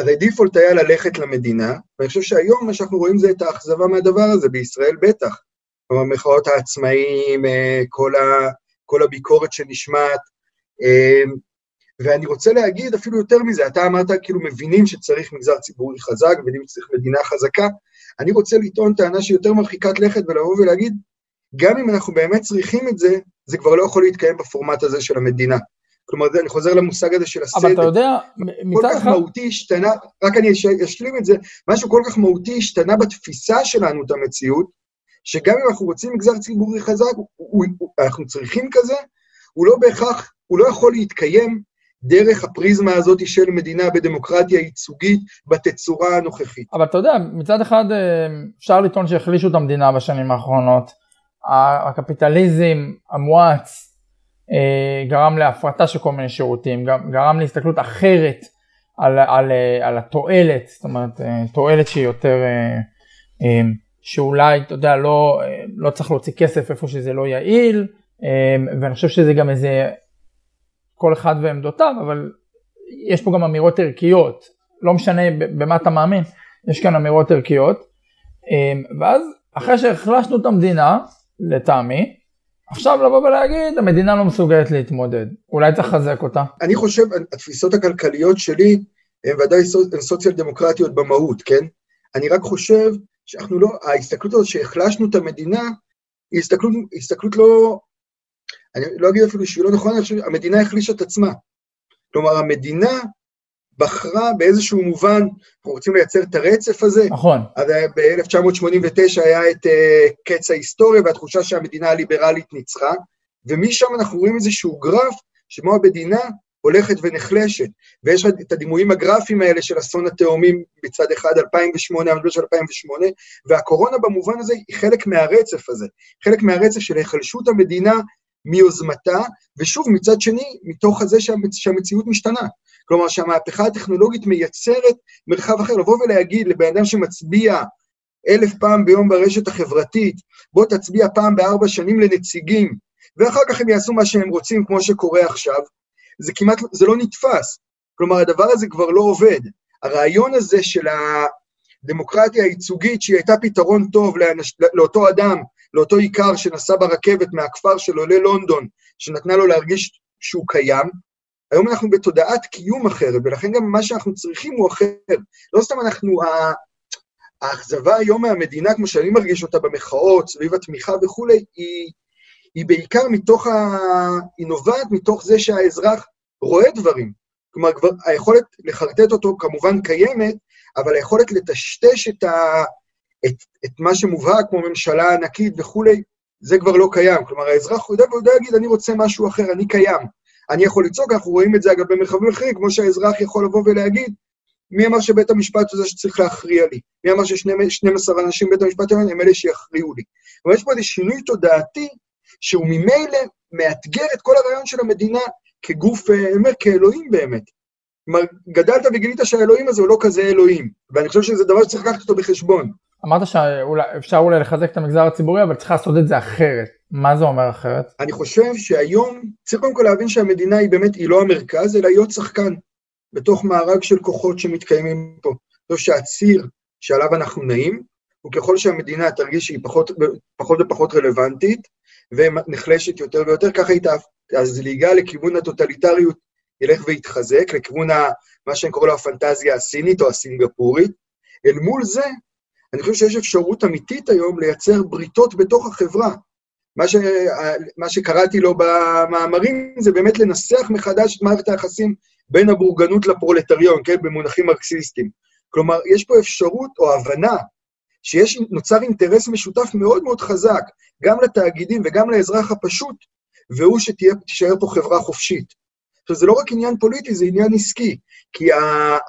אז הדיפולט היה ללכת למדינה, ואני חושב שהיום מה שאנחנו רואים זה את האכזבה מהדבר הזה, בישראל בטח. כלומר, מחאות העצמאים, אה, כל, ה, כל הביקורת שנשמעת, אמ, ואני רוצה להגיד אפילו יותר מזה, אתה אמרת כאילו מבינים שצריך מגזר ציבורי חזק, מבינים שצריך מדינה חזקה, אני רוצה לטעון טענה שהיא יותר מרחיקת לכת ולבוא ולהגיד, גם אם אנחנו באמת צריכים את זה, זה כבר לא יכול להתקיים בפורמט הזה של המדינה. כלומר, אני חוזר למושג הזה של הסדר. אבל אתה יודע, מצד אחד... כל כך מהותי השתנה, רק אני אשלים את זה, משהו כל כך מהותי השתנה בתפיסה שלנו את המציאות, שגם אם אנחנו רוצים מגזר ציבורי חזק, הוא, הוא, אנחנו צריכים כזה, הוא לא בהכרח, הוא לא יכול להתקיים דרך הפריזמה הזאת של מדינה בדמוקרטיה ייצוגית בתצורה הנוכחית. אבל אתה יודע, מצד אחד אה, אפשר לטעון שהחלישו את המדינה בשנים האחרונות. הקפיטליזם המואץ גרם להפרטה של כל מיני שירותים, גרם להסתכלות אחרת על, על, על התועלת, זאת אומרת תועלת שהיא יותר, שאולי, אתה יודע, לא, לא צריך להוציא כסף איפה שזה לא יעיל, ואני חושב שזה גם איזה, כל אחד ועמדותיו, אבל יש פה גם אמירות ערכיות, לא משנה במה אתה מאמין, יש כאן אמירות ערכיות. ואז אחרי שהחלשנו את המדינה, לטעמי, עכשיו לבוא ולהגיד, המדינה לא מסוגלת להתמודד, אולי לחזק אותה. אני חושב, התפיסות הכלכליות שלי הן ודאי סוציאל דמוקרטיות במהות, כן? אני רק חושב שאנחנו לא, ההסתכלות הזאת שהחלשנו את המדינה, היא הסתכלות, הסתכלות לא, אני לא אגיד אפילו שהיא לא נכונה, שהמדינה החלישה את עצמה. כלומר, המדינה בחרה באיזשהו מובן, אנחנו רוצים לייצר את הרצף הזה. נכון. אז ב-1989 היה את uh, קץ ההיסטוריה והתחושה שהמדינה הליברלית ניצחה, ומשם אנחנו רואים איזשהו גרף שבו המדינה הולכת ונחלשת, ויש את הדימויים הגרפיים האלה של אסון התאומים בצד אחד, 2008, המשבר של 2008, והקורונה במובן הזה היא חלק מהרצף הזה, חלק מהרצף של היחלשות המדינה מיוזמתה, ושוב, מצד שני, מתוך שהמצ... שהמציאות משתנה. כלומר, שהמהפכה הטכנולוגית מייצרת מרחב אחר. לבוא ולהגיד לבן אדם שמצביע אלף פעם ביום ברשת החברתית, בוא תצביע פעם בארבע שנים לנציגים, ואחר כך הם יעשו מה שהם רוצים, כמו שקורה עכשיו, זה כמעט, זה לא נתפס. כלומר, הדבר הזה כבר לא עובד. הרעיון הזה של הדמוקרטיה הייצוגית, שהיא הייתה פתרון טוב לאנש, לאותו אדם לאותו עיקר שנסע ברכבת מהכפר שלו ללונדון, שנתנה לו להרגיש שהוא קיים, היום אנחנו בתודעת קיום אחרת, ולכן גם מה שאנחנו צריכים הוא אחר. לא סתם אנחנו, האכזבה היום מהמדינה, כמו שאני מרגיש אותה במחאות, סביב התמיכה וכולי, היא, היא בעיקר מתוך ה... היא נובעת מתוך זה שהאזרח רואה דברים. כלומר, כבר היכולת לחרטט אותו כמובן קיימת, אבל היכולת לטשטש את, ה... את, את מה שמובהק כמו ממשלה ענקית וכולי, זה כבר לא קיים. כלומר, האזרח יודע ויודע להגיד, אני רוצה משהו אחר, אני קיים. אני יכול לצעוק, אנחנו רואים את זה אגב במרחבים אחרים, כמו שהאזרח יכול לבוא ולהגיד, מי אמר שבית המשפט הוא זה שצריך להכריע לי? מי אמר ש-12 אנשים בבית המשפט הם אלה שיכריעו לי? כלומר, יש פה איזה שינוי תודעתי, שהוא ממילא מאתגר את כל הרעיון של המדינה כגוף, אני אומר, כאלוהים באמת. כלומר, גדלת וגילית שהאלוהים הזה הוא לא כזה אלוהים, ואני חושב שזה דבר שצריך לקחת אותו בחשבון. אמרת שאפשר אולי לחזק את המגזר הציבורי, אבל צריך לעשות את זה אחרת. מה זה אומר אחרת? אני חושב שהיום צריך קודם כל להבין שהמדינה היא באמת, היא לא המרכז, אלא היא עוד שחקן בתוך מארג של כוחות שמתקיימים פה. חושב שהציר שעליו אנחנו נעים, וככל שהמדינה תרגיש שהיא פחות, פחות ופחות רלוונטית, ונחלשת יותר ויותר, ככה היא תעף. הזליגה לכיוון הטוטליטריות ילך ויתחזק, לכיוון ה, מה שאני קורא לו הפנטזיה הסינית או הסינגפורית. אל מול זה, אני חושב שיש אפשרות אמיתית היום לייצר בריתות בתוך החברה. מה, ש... מה שקראתי לו במאמרים זה באמת לנסח מחדש את מערכת היחסים בין הבורגנות לפרולטריון, כן, במונחים מרקסיסטיים. כלומר, יש פה אפשרות או הבנה שיש, נוצר אינטרס משותף מאוד מאוד חזק, גם לתאגידים וגם לאזרח הפשוט, והוא שתישאר פה חברה חופשית. עכשיו, זה לא רק עניין פוליטי, זה עניין עסקי, כי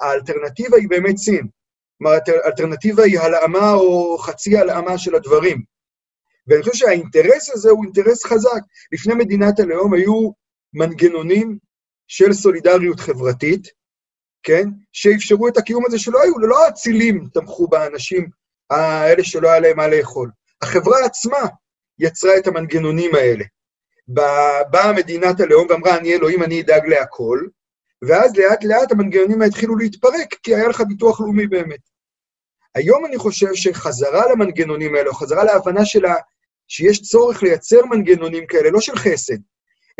האלטרנטיבה היא באמת סין. כלומר, האלטרנטיבה היא הלאמה או חצי הלאמה של הדברים. ואני חושב שהאינטרס הזה הוא אינטרס חזק. לפני מדינת הלאום היו מנגנונים של סולידריות חברתית, כן? שאפשרו את הקיום הזה שלא היו, לא האצילים תמכו באנשים האלה שלא היה להם מה לאכול. החברה עצמה יצרה את המנגנונים האלה. באה מדינת הלאום ואמרה, אני אלוהים, אני אדאג להכל, ואז לאט לאט המנגנונים התחילו להתפרק, כי היה לך ביטוח לאומי באמת. היום אני חושב שחזרה למנגנונים האלה, או חזרה להבנה שלה, שיש צורך לייצר מנגנונים כאלה, לא של חסד,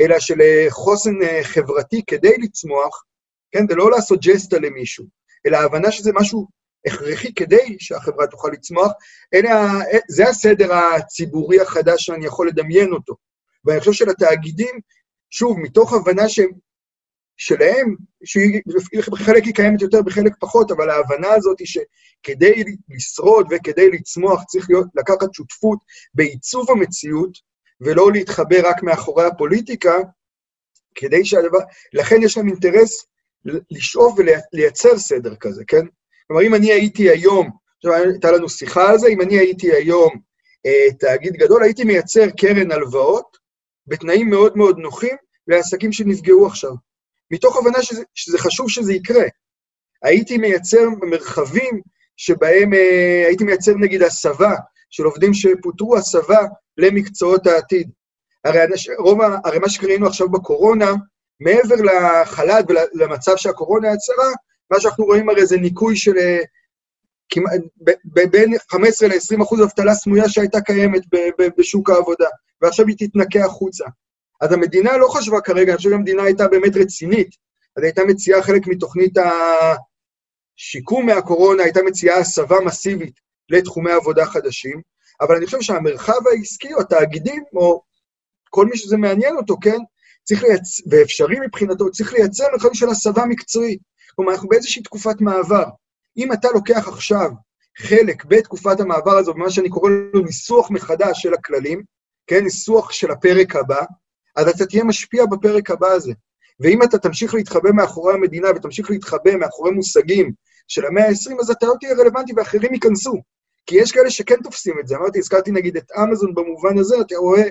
אלא של אה, חוסן אה, חברתי כדי לצמוח, כן, זה לא לעשות ג'סטה למישהו, אלא ההבנה שזה משהו הכרחי כדי שהחברה תוכל לצמוח, אלה, אה, זה הסדר הציבורי החדש שאני יכול לדמיין אותו. ואני חושב שלתאגידים, שוב, מתוך הבנה שהם שלהם, שבחלק היא קיימת יותר, בחלק פחות, אבל ההבנה הזאת היא שכדי לשרוד וכדי לצמוח צריך להיות, לקחת שותפות בעיצוב המציאות, ולא להתחבר רק מאחורי הפוליטיקה, כדי שהדבר... לכן יש להם אינטרס לשאוף ולייצר סדר כזה, כן? כלומר, אם אני הייתי היום, עכשיו הייתה לנו שיחה על זה, אם אני הייתי היום אה, תאגיד גדול, הייתי מייצר קרן הלוואות בתנאים מאוד מאוד נוחים לעסקים שנפגעו עכשיו. מתוך הבנה שזה, שזה חשוב שזה יקרה. הייתי מייצר מרחבים שבהם אה, הייתי מייצר נגיד הסבה של עובדים שפוטרו, הסבה למקצועות העתיד. הרי, רוב, הרי מה שקראנו עכשיו בקורונה, מעבר לחל"ת ולמצב שהקורונה יצרה, מה שאנחנו רואים הרי זה ניקוי של אה, בין 15 ל-20 אחוז אבטלה סמויה שהייתה קיימת בשוק העבודה, ועכשיו היא תתנקה החוצה. אז המדינה לא חשבה כרגע, אני חושב שהמדינה הייתה באמת רצינית, אז הייתה מציעה חלק מתוכנית השיקום מהקורונה, הייתה מציעה הסבה מסיבית לתחומי עבודה חדשים, אבל אני חושב שהמרחב העסקי או התאגידים, או כל מי שזה מעניין אותו, כן, צריך לייצר, ואפשרי מבחינתו, צריך לייצר מרחבים של הסבה מקצועית. כלומר, אנחנו באיזושהי תקופת מעבר. אם אתה לוקח עכשיו חלק בתקופת המעבר הזו, במה שאני קורא לו ניסוח מחדש של הכללים, כן, ניסוח של הפרק הבא, אז אתה תהיה משפיע בפרק הבא הזה. ואם אתה תמשיך להתחבא מאחורי המדינה ותמשיך להתחבא מאחורי מושגים של המאה ה-20, אז אתה לא תהיה רלוונטי ואחרים ייכנסו. כי יש כאלה שכן תופסים את זה. אמרתי, הזכרתי נגיד את אמזון במובן הזה, אתה רואה,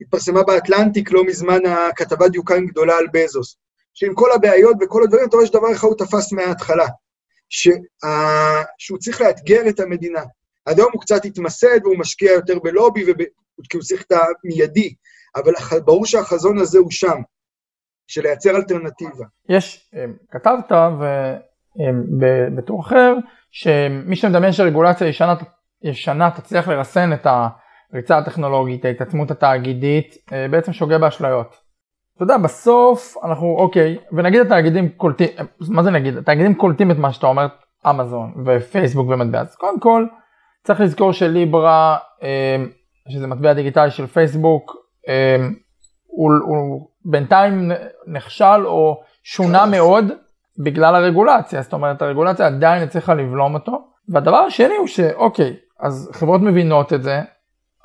התפרסמה באטלנטיק לא מזמן הכתבת דיוקן גדולה על בזוס. שעם כל הבעיות וכל הדברים, אתה רואה שדבר אחד הוא תפס מההתחלה. שה... שהוא צריך לאתגר את המדינה. עד היום הוא קצת התמסד והוא משקיע יותר בלובי, וב... כי הוא צריך את המיידי, אבל ברור שהחזון הזה הוא שם, של לייצר אלטרנטיבה. יש, אה, כתבת אה, אחר, שמי שמדמיין שרגולציה ישנה, ישנה תצליח לרסן את הריצה הטכנולוגית, ההתעצמות התאגידית, אה, בעצם שוגה באשליות. אתה יודע, בסוף אנחנו, אוקיי, ונגיד התאגידים קולטים, מה זה נגיד? התאגידים קולטים את מה שאתה אומר, אמזון ופייסבוק ומטבע. אז קודם כל, צריך לזכור שליברה, שזה מטבע דיגיטלי של פייסבוק, הוא, הוא בינתיים נכשל או שונה מאוד בגלל הרגולציה. זאת אומרת, הרגולציה עדיין הצליחה לבלום אותו. והדבר השני הוא שאוקיי, אז חברות מבינות את זה,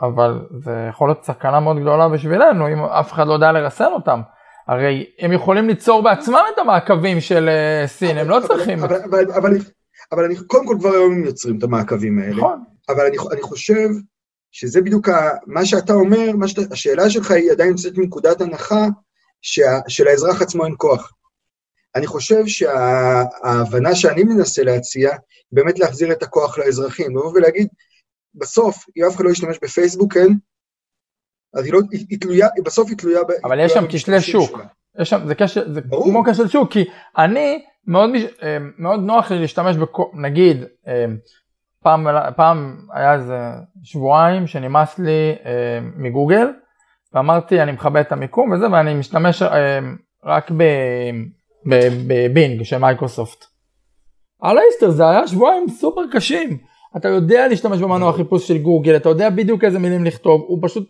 אבל זה יכול להיות סכנה מאוד גדולה בשבילנו אם אף אחד לא יודע לרסן אותם. הרי הם יכולים ליצור בעצמם את המעקבים של אה, סין, הם לא צריכים... אבל, אבל, אבל, אבל אני, קודם כל כבר היום הם יוצרים את המעקבים האלה. נכון. אבל אני, אני חושב שזה בדיוק ה, מה שאתה אומר, מה שאתה, השאלה שלך היא עדיין יוצאת מנקודת הנחה שה, שלאזרח עצמו אין כוח. אני חושב שההבנה שאני מנסה להציע, היא באמת להחזיר את הכוח לאזרחים, לבוא ולהגיד, בסוף, אם אף אחד לא ישתמש בפייסבוק, כן, אז היא לא, היא, היא תלויה, בסוף היא תלויה ב... אבל יש שם כשלי שוק. יש שם, זה, קשר, זה כמו כשל שוק, כי אני, מאוד, אה, מאוד נוח לי להשתמש, בכ... נגיד, אה, פעם, פעם היה איזה שבועיים שנמאס לי אה, מגוגל, ואמרתי אני מכבה את המיקום וזה, ואני משתמש רק בבינג של מייקרוסופט. על האיסטר זה היה שבועיים סופר קשים. אתה יודע להשתמש במנוע חיפוש של גוגל, אתה יודע בדיוק איזה מילים לכתוב, הוא פשוט,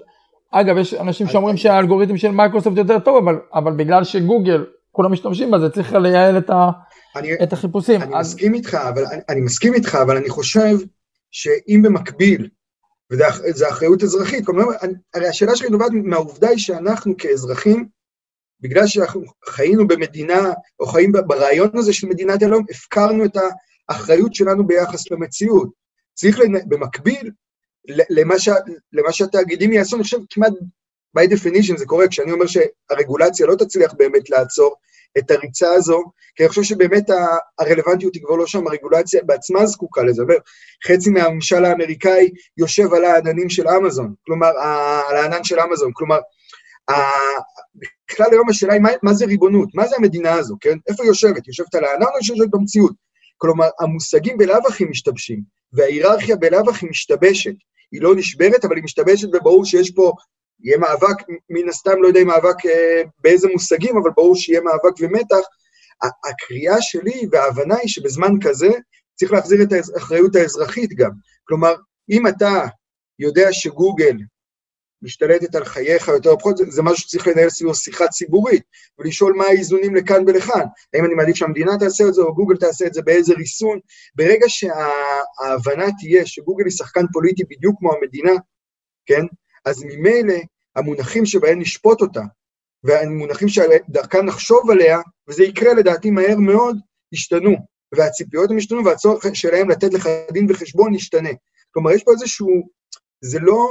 אגב יש אנשים שאומרים שהאלגוריתם של מייקרוסופט יותר טוב, אבל, אבל בגלל שגוגל כולם משתמשים בזה, צריך לייעל את, ה, אני, את החיפושים. אני אז... מסכים איתך, אבל אני, אני מסכים איתך, אבל אני חושב שאם במקביל, וזו אחריות אזרחית, כלומר, הרי השאלה שלי נובעת מהעובדה היא שאנחנו כאזרחים, בגלל שאנחנו חיינו במדינה, או חיים ברעיון הזה של מדינת הלאום, הפקרנו את האחריות שלנו ביחס למציאות. צריך במקביל למה, שה, למה שהתאגידים יעשו, אני חושב כמעט by definition זה קורה כשאני אומר שהרגולציה לא תצליח באמת לעצור את הריצה הזו, כי אני חושב שבאמת הרלוונטיות היא כבר לא שם, הרגולציה בעצמה זקוקה לזה. חצי מהממשל האמריקאי יושב על העננים של אמזון, כלומר, על הענן של אמזון, כלומר, בכלל היום השאלה היא מה, מה זה ריבונות, מה זה המדינה הזו, כן? איפה היא יושבת? יושבת על הענן או יושבת במציאות? כלומר, המושגים בלאו הכי משתבשים, וההיררכיה בלאו הכי משתבשת. היא לא נשברת, אבל היא משתבשת, וברור שיש פה, יהיה מאבק, מן הסתם לא יודע אם מאבק אה, באיזה מושגים, אבל ברור שיהיה מאבק ומתח. הקריאה שלי וההבנה היא שבזמן כזה צריך להחזיר את האחריות האזרחית גם. כלומר, אם אתה יודע שגוגל משתלטת על חייך יותר או פחות, זה, זה משהו שצריך לנהל סביבו שיחה ציבורית, ולשאול מה האיזונים לכאן ולכאן. האם אני מעדיף שהמדינה תעשה את זה, או גוגל תעשה את זה, באיזה ריסון. ברגע שההבנה תהיה שגוגל היא שחקן פוליטי בדיוק כמו המדינה, כן? אז ממילא המונחים שבהם נשפוט אותה, והמונחים שדרכם נחשוב עליה, וזה יקרה לדעתי מהר מאוד, ישתנו. והציפיות הם ישתנו, והצורך שלהם לתת לך דין וחשבון ישתנה. כלומר, יש פה איזשהו זה לא,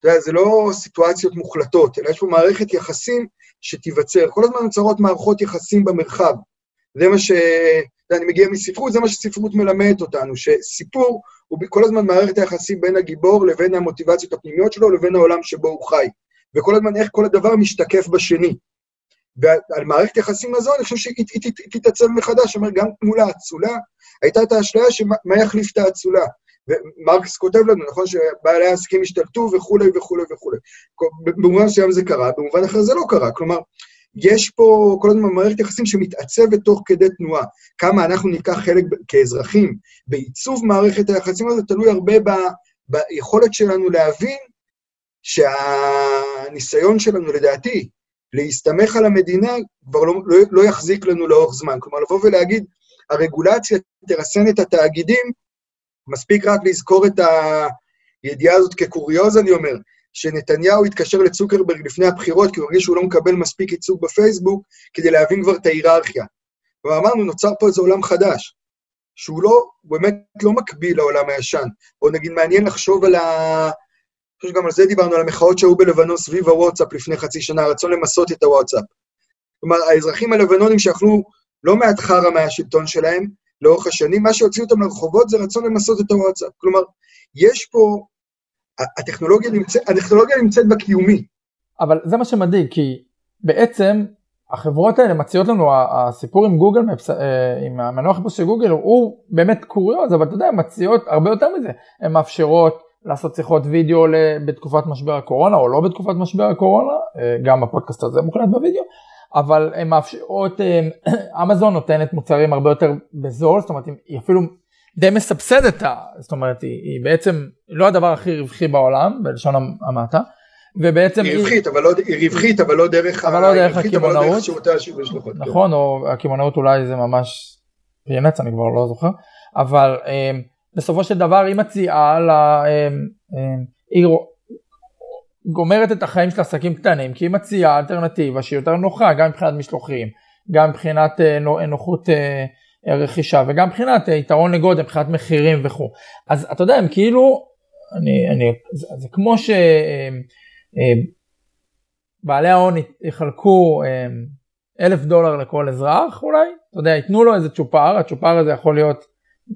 אתה יודע, זה לא סיטואציות מוחלטות, אלא יש פה מערכת יחסים שתיווצר. כל הזמן נוצרות מערכות יחסים במרחב. זה מה ש... אני מגיע מספרות, זה מה שספרות מלמדת אותנו, שסיפור הוא כל הזמן מערכת היחסים בין הגיבור לבין המוטיבציות הפנימיות שלו לבין העולם שבו הוא חי. וכל הזמן איך כל הדבר משתקף בשני. ועל מערכת יחסים הזו, אני חושב שהיא תתעצב מחדש, אומר, גם מול האצולה, הייתה את האשליה שמה יחליף את האצולה. ומרקס כותב לנו, נכון, שבעלי העסקים השתלטו וכולי וכולי וכולי. במובן מסוים זה קרה, במובן אחר זה לא קרה. כלומר, יש פה כל הזמן מערכת יחסים שמתעצבת תוך כדי תנועה. כמה אנחנו ניקח חלק כאזרחים בעיצוב מערכת היחסים הזאת, תלוי הרבה ב, ביכולת שלנו להבין שהניסיון שלנו, לדעתי, להסתמך על המדינה כבר לא, לא, לא יחזיק לנו לאורך זמן. כלומר, לבוא ולהגיד, הרגולציה תרסן את התאגידים, מספיק רק לזכור את הידיעה הזאת כקוריוז, אני אומר, שנתניהו התקשר לצוקרברג לפני הבחירות, כי הוא הרגיש שהוא לא מקבל מספיק ייצוג בפייסבוק, כדי להבין כבר את ההיררכיה. ואמרנו, נוצר פה איזה עולם חדש, שהוא לא, באמת לא מקביל לעולם הישן. או נגיד, מעניין לחשוב על ה... אני חושב שגם על זה דיברנו, על המחאות שהיו בלבנון סביב הוואטסאפ לפני חצי שנה, הרצון למסות את הוואטסאפ. כלומר, האזרחים הלבנונים שאכלו לא מעט חרא מהשלטון שלהם לאורך השנים, מה שהוציא אותם לרחובות זה רצון למסות את הוואטסאפ. כלומר, יש פה הטכנולוגיה נמצאת, הטכנולוגיה נמצאת בקיומי. אבל זה מה שמדאיג, כי בעצם החברות האלה מציעות לנו, הסיפור עם גוגל, אה, עם המנוע חיפוש של גוגל, הוא באמת קוריוז, אבל אתה יודע, הן מציעות הרבה יותר מזה. הן מאפשרות לעשות שיחות וידאו בתקופת משבר הקורונה, או לא בתקופת משבר הקורונה, אה, גם הפודקאסט הזה מוקלט בווידאו, אבל הן מאפשרות, אה, אמזון נותנת מוצרים הרבה יותר בזול, זאת אומרת, היא אפילו די מסבסדת, זאת אומרת, היא, היא בעצם לא הדבר הכי רווחי בעולם, בלשון המעטה, ובעצם היא... רווחית, אבל לא, היא רווחית, אבל לא דרך, אבל לא דרך הקמעונאות. לא שירותי השיווק שלך. נכון, או הקמעונאות אולי זה ממש פרינץ, אני כבר לא זוכר, אבל אה, בסופו של דבר היא מציעה לה, אה, אה, היא גומרת את החיים של עסקים קטנים, כי היא מציעה אלטרנטיבה שהיא יותר נוחה, גם מבחינת משלוחים, גם מבחינת אה, נוחות אה, רכישה וגם מבחינת יתרון לגודל, מבחינת מחירים וכו'. אז אתה יודע, הם כאילו, אני, אני, זה, זה כמו שבעלי אה, ההון יחלקו אה, אלף דולר לכל אזרח אולי, אתה יודע, ייתנו לו איזה צ'ופר, הצ'ופר הזה יכול להיות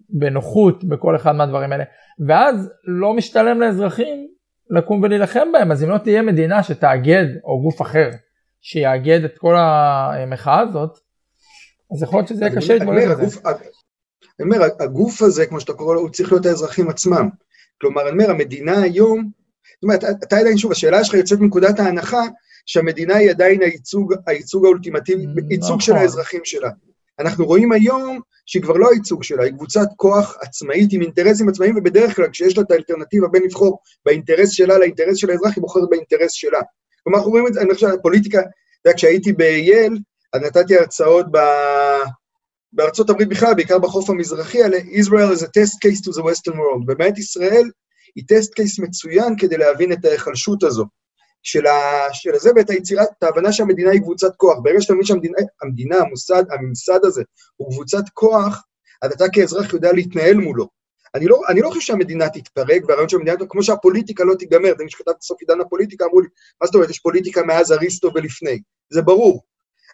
בנוחות בכל אחד מהדברים האלה, ואז לא משתלם לאזרחים לקום ולהילחם בהם, אז אם לא תהיה מדינה שתאגד, או גוף אחר, שיאגד את כל המחאה הזאת, אז יכול להיות שזה יהיה קשה להתמודד עם זה. אני אומר, הגוף הזה, כמו שאתה קורא לו, הוא צריך להיות האזרחים עצמם. כלומר, אני אומר, המדינה היום, זאת אומרת, אתה עדיין, שוב, השאלה שלך יוצאת מנקודת ההנחה שהמדינה היא עדיין הייצוג, הייצוג האולטימטיבי, mm, ייצוג של נכון. האזרחים שלה. אנחנו רואים היום שהיא כבר לא הייצוג שלה, היא קבוצת כוח עצמאית עם אינטרסים עצמאיים, ובדרך כלל כשיש לה את האלטרנטיבה בין לבחור באינטרס שלה לאינטרס של האזרח, היא בוחרת באינטרס שלה. כלומר, אנחנו רואים את זה, אני חושב, הפוליטיקה, אתה יודע, כשהייתי בייל, אז נתתי הרצאות ב... בארצות הברית בכלל, בעיקר בחוף המזרחי, על Israel is a test case to the Western world. באמת ישראל היא טסט קייס מצוין כדי להבין את ההיחלשות הזו של, ה... של זה ואת היצירה, את ההבנה שהמדינה היא קבוצת כוח. ברגע שאתה מבין שהמדינה, המדינה, המוסד, הממסד הזה הוא קבוצת כוח, אז אתה כאזרח יודע להתנהל מולו. אני לא, אני לא חושב שהמדינה תתפרק, והרעיון של המדינה, כמו שהפוליטיקה לא תיגמר, זה מי שכתב את סוף עידן הפוליטיקה, אמרו לי, מה זאת אומרת, יש פוליטיקה מאז אריסטו ולפני. זה ברור.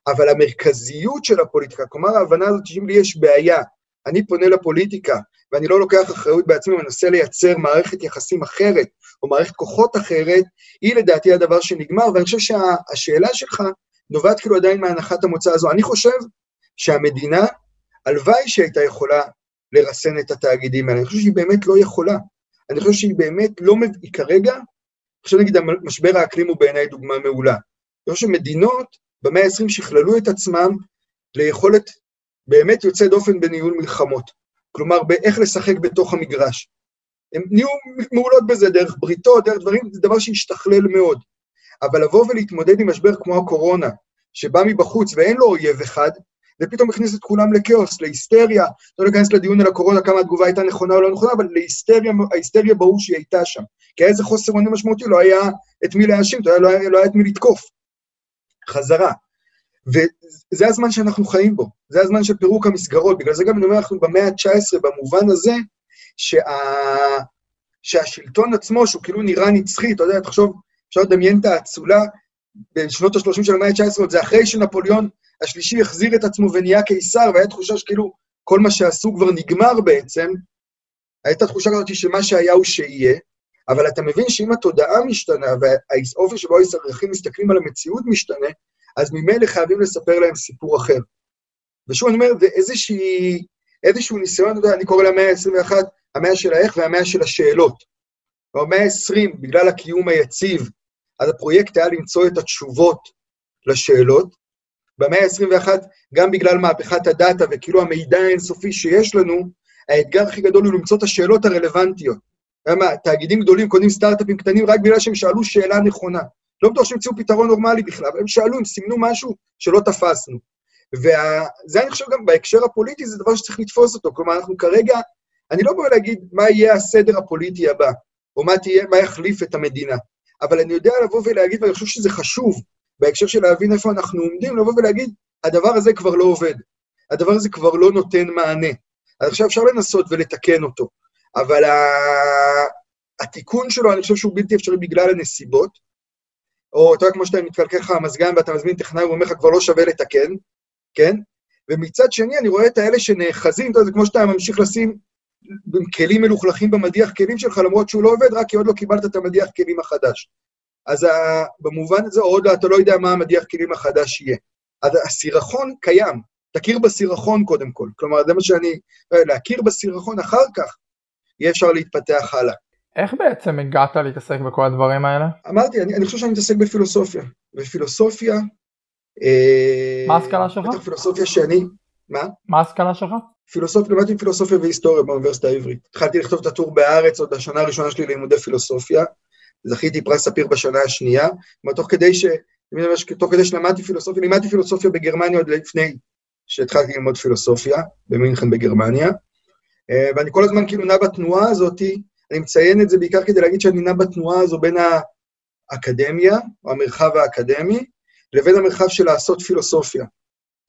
אבל המרכזיות של הפוליטיקה, כלומר ההבנה הזאת שאם לי יש בעיה, אני פונה לפוליטיקה, ואני לא לוקח אחריות בעצמי, מנסה לייצר מערכת יחסים אחרת, או מערכת כוחות אחרת, היא לדעתי הדבר שנגמר, ואני חושב שהשאלה שה, שלך נובעת כאילו עדיין מהנחת המוצא הזו. אני חושב שהמדינה, הלוואי שהייתה יכולה לרסן את התאגידים האלה, אני חושב שהיא באמת לא יכולה. אני חושב שהיא באמת לא, היא כרגע, עכשיו נגיד, משבר האקלים הוא בעיניי דוגמה מעולה. אני חושב שמדינות במאה ה-20 שכללו את עצמם ליכולת באמת יוצא דופן בניהול מלחמות. כלומר, באיך לשחק בתוך המגרש. הם נהיו מעולות בזה דרך בריתות, דרך דברים, זה דבר שהשתכלל מאוד. אבל לבוא ולהתמודד עם משבר כמו הקורונה, שבא מבחוץ ואין לו אויב אחד, ופתאום הכניס את כולם לכאוס, להיסטריה, לא ניכנס לדיון על הקורונה, כמה התגובה הייתה נכונה או לא נכונה, אבל להיסטריה, ההיסטריה ברור שהיא הייתה שם. כי היה איזה חוסר עונה משמעותי, לא היה את מי להאשים, לא לא היה את מי לתקוף. חזרה. וזה הזמן שאנחנו חיים בו, זה הזמן של פירוק המסגרות, בגלל זה גם אני אומר, אנחנו במאה ה-19 במובן הזה, שהשלטון עצמו, שהוא כאילו נראה נצחי, אתה יודע, תחשוב, אפשר לדמיין את האצולה בשנות ה-30 של המאה ה-19, זה אחרי שנפוליאון השלישי החזיר את עצמו ונהיה קיסר, והייתה תחושה שכאילו כל מה שעשו כבר נגמר בעצם, הייתה תחושה כזאת שמה שהיה הוא שיהיה, אבל אתה מבין שאם התודעה משתנה והאופן שבו האזרחים מסתכלים על המציאות משתנה, אז ממילא חייבים לספר להם סיפור אחר. ושוב, אני אומר, זה איזושהי, איזשהו ניסיון, יודע, אני קורא למאה ה-21, המאה של האיך והמאה של השאלות. במאה ה-20, בגלל הקיום היציב, אז הפרויקט היה למצוא את התשובות לשאלות. במאה ה-21, גם בגלל מהפכת הדאטה וכאילו המידע האינסופי שיש לנו, האתגר הכי גדול הוא למצוא את השאלות הרלוונטיות. למה, תאגידים גדולים קונים סטארט-אפים קטנים רק בגלל שהם שאלו שאלה נכונה. לא בטוח שהם ימצאו פתרון נורמלי בכלל, אבל הם שאלו, הם סימנו משהו שלא תפסנו. וזה אני חושב גם בהקשר הפוליטי, זה דבר שצריך לתפוס אותו. כלומר, אנחנו כרגע, אני לא בא להגיד מה יהיה הסדר הפוליטי הבא, או מה, תהיה, מה יחליף את המדינה, אבל אני יודע לבוא ולהגיד, ואני חושב שזה חשוב, בהקשר של להבין איפה אנחנו עומדים, לבוא ולהגיד, הדבר הזה כבר לא עובד. הדבר הזה כבר לא נותן מענה. אז עכשיו אפשר לנסות ולתקן אותו, אבל ה... התיקון שלו, אני חושב שהוא בלתי אפשרי בגלל הנסיבות, או אתה יודע, כמו שאתה מתקלקל לך המזגן ואתה מזמין טכנאי, הוא אומר לך, כבר לא שווה לתקן, כן? ומצד שני, אני רואה את האלה שנאחזים, אתה יודע, זה כמו שאתה ממשיך לשים כלים מלוכלכים במדיח כלים שלך, למרות שהוא לא עובד, רק כי עוד לא קיבלת את המדיח כלים החדש. אז ה... במובן הזה, עוד אתה לא יודע מה המדיח כלים החדש יהיה. אז הסירחון קיים, תכיר בסירחון קודם כל. כלומר, זה מה שאני... להכיר בסירחון אחר כך, יהיה אפשר להתפתח הלאה. איך בעצם הגעת להתעסק בכל הדברים האלה? אמרתי, אני, אני חושב שאני מתעסק בפילוסופיה. ופילוסופיה... אה, מה ההשכלה שלך? בטח פילוסופיה שאני... מה? מה ההשכלה שלך? פילוסופיה, למדתי פילוסופיה והיסטוריה באוניברסיטה העברית. התחלתי לכתוב את הטור בהארץ עוד בשנה הראשונה שלי ללימודי פילוסופיה. זכיתי פרס ספיר בשנה השנייה, אבל תוך כדי ש... תוך כדי שלמדתי פילוסופיה, לימדתי פילוסופיה בגרמניה עוד לפני שהתחלתי ללמוד פילוסופיה, במינכן בגרמניה, אה, ואני כל הזמן כאילו נע בתנועה הזאת, אני מציין את זה בעיקר כדי להגיד שאני נע בתנועה הזו בין האקדמיה, או המרחב האקדמי, לבין המרחב של לעשות פילוסופיה.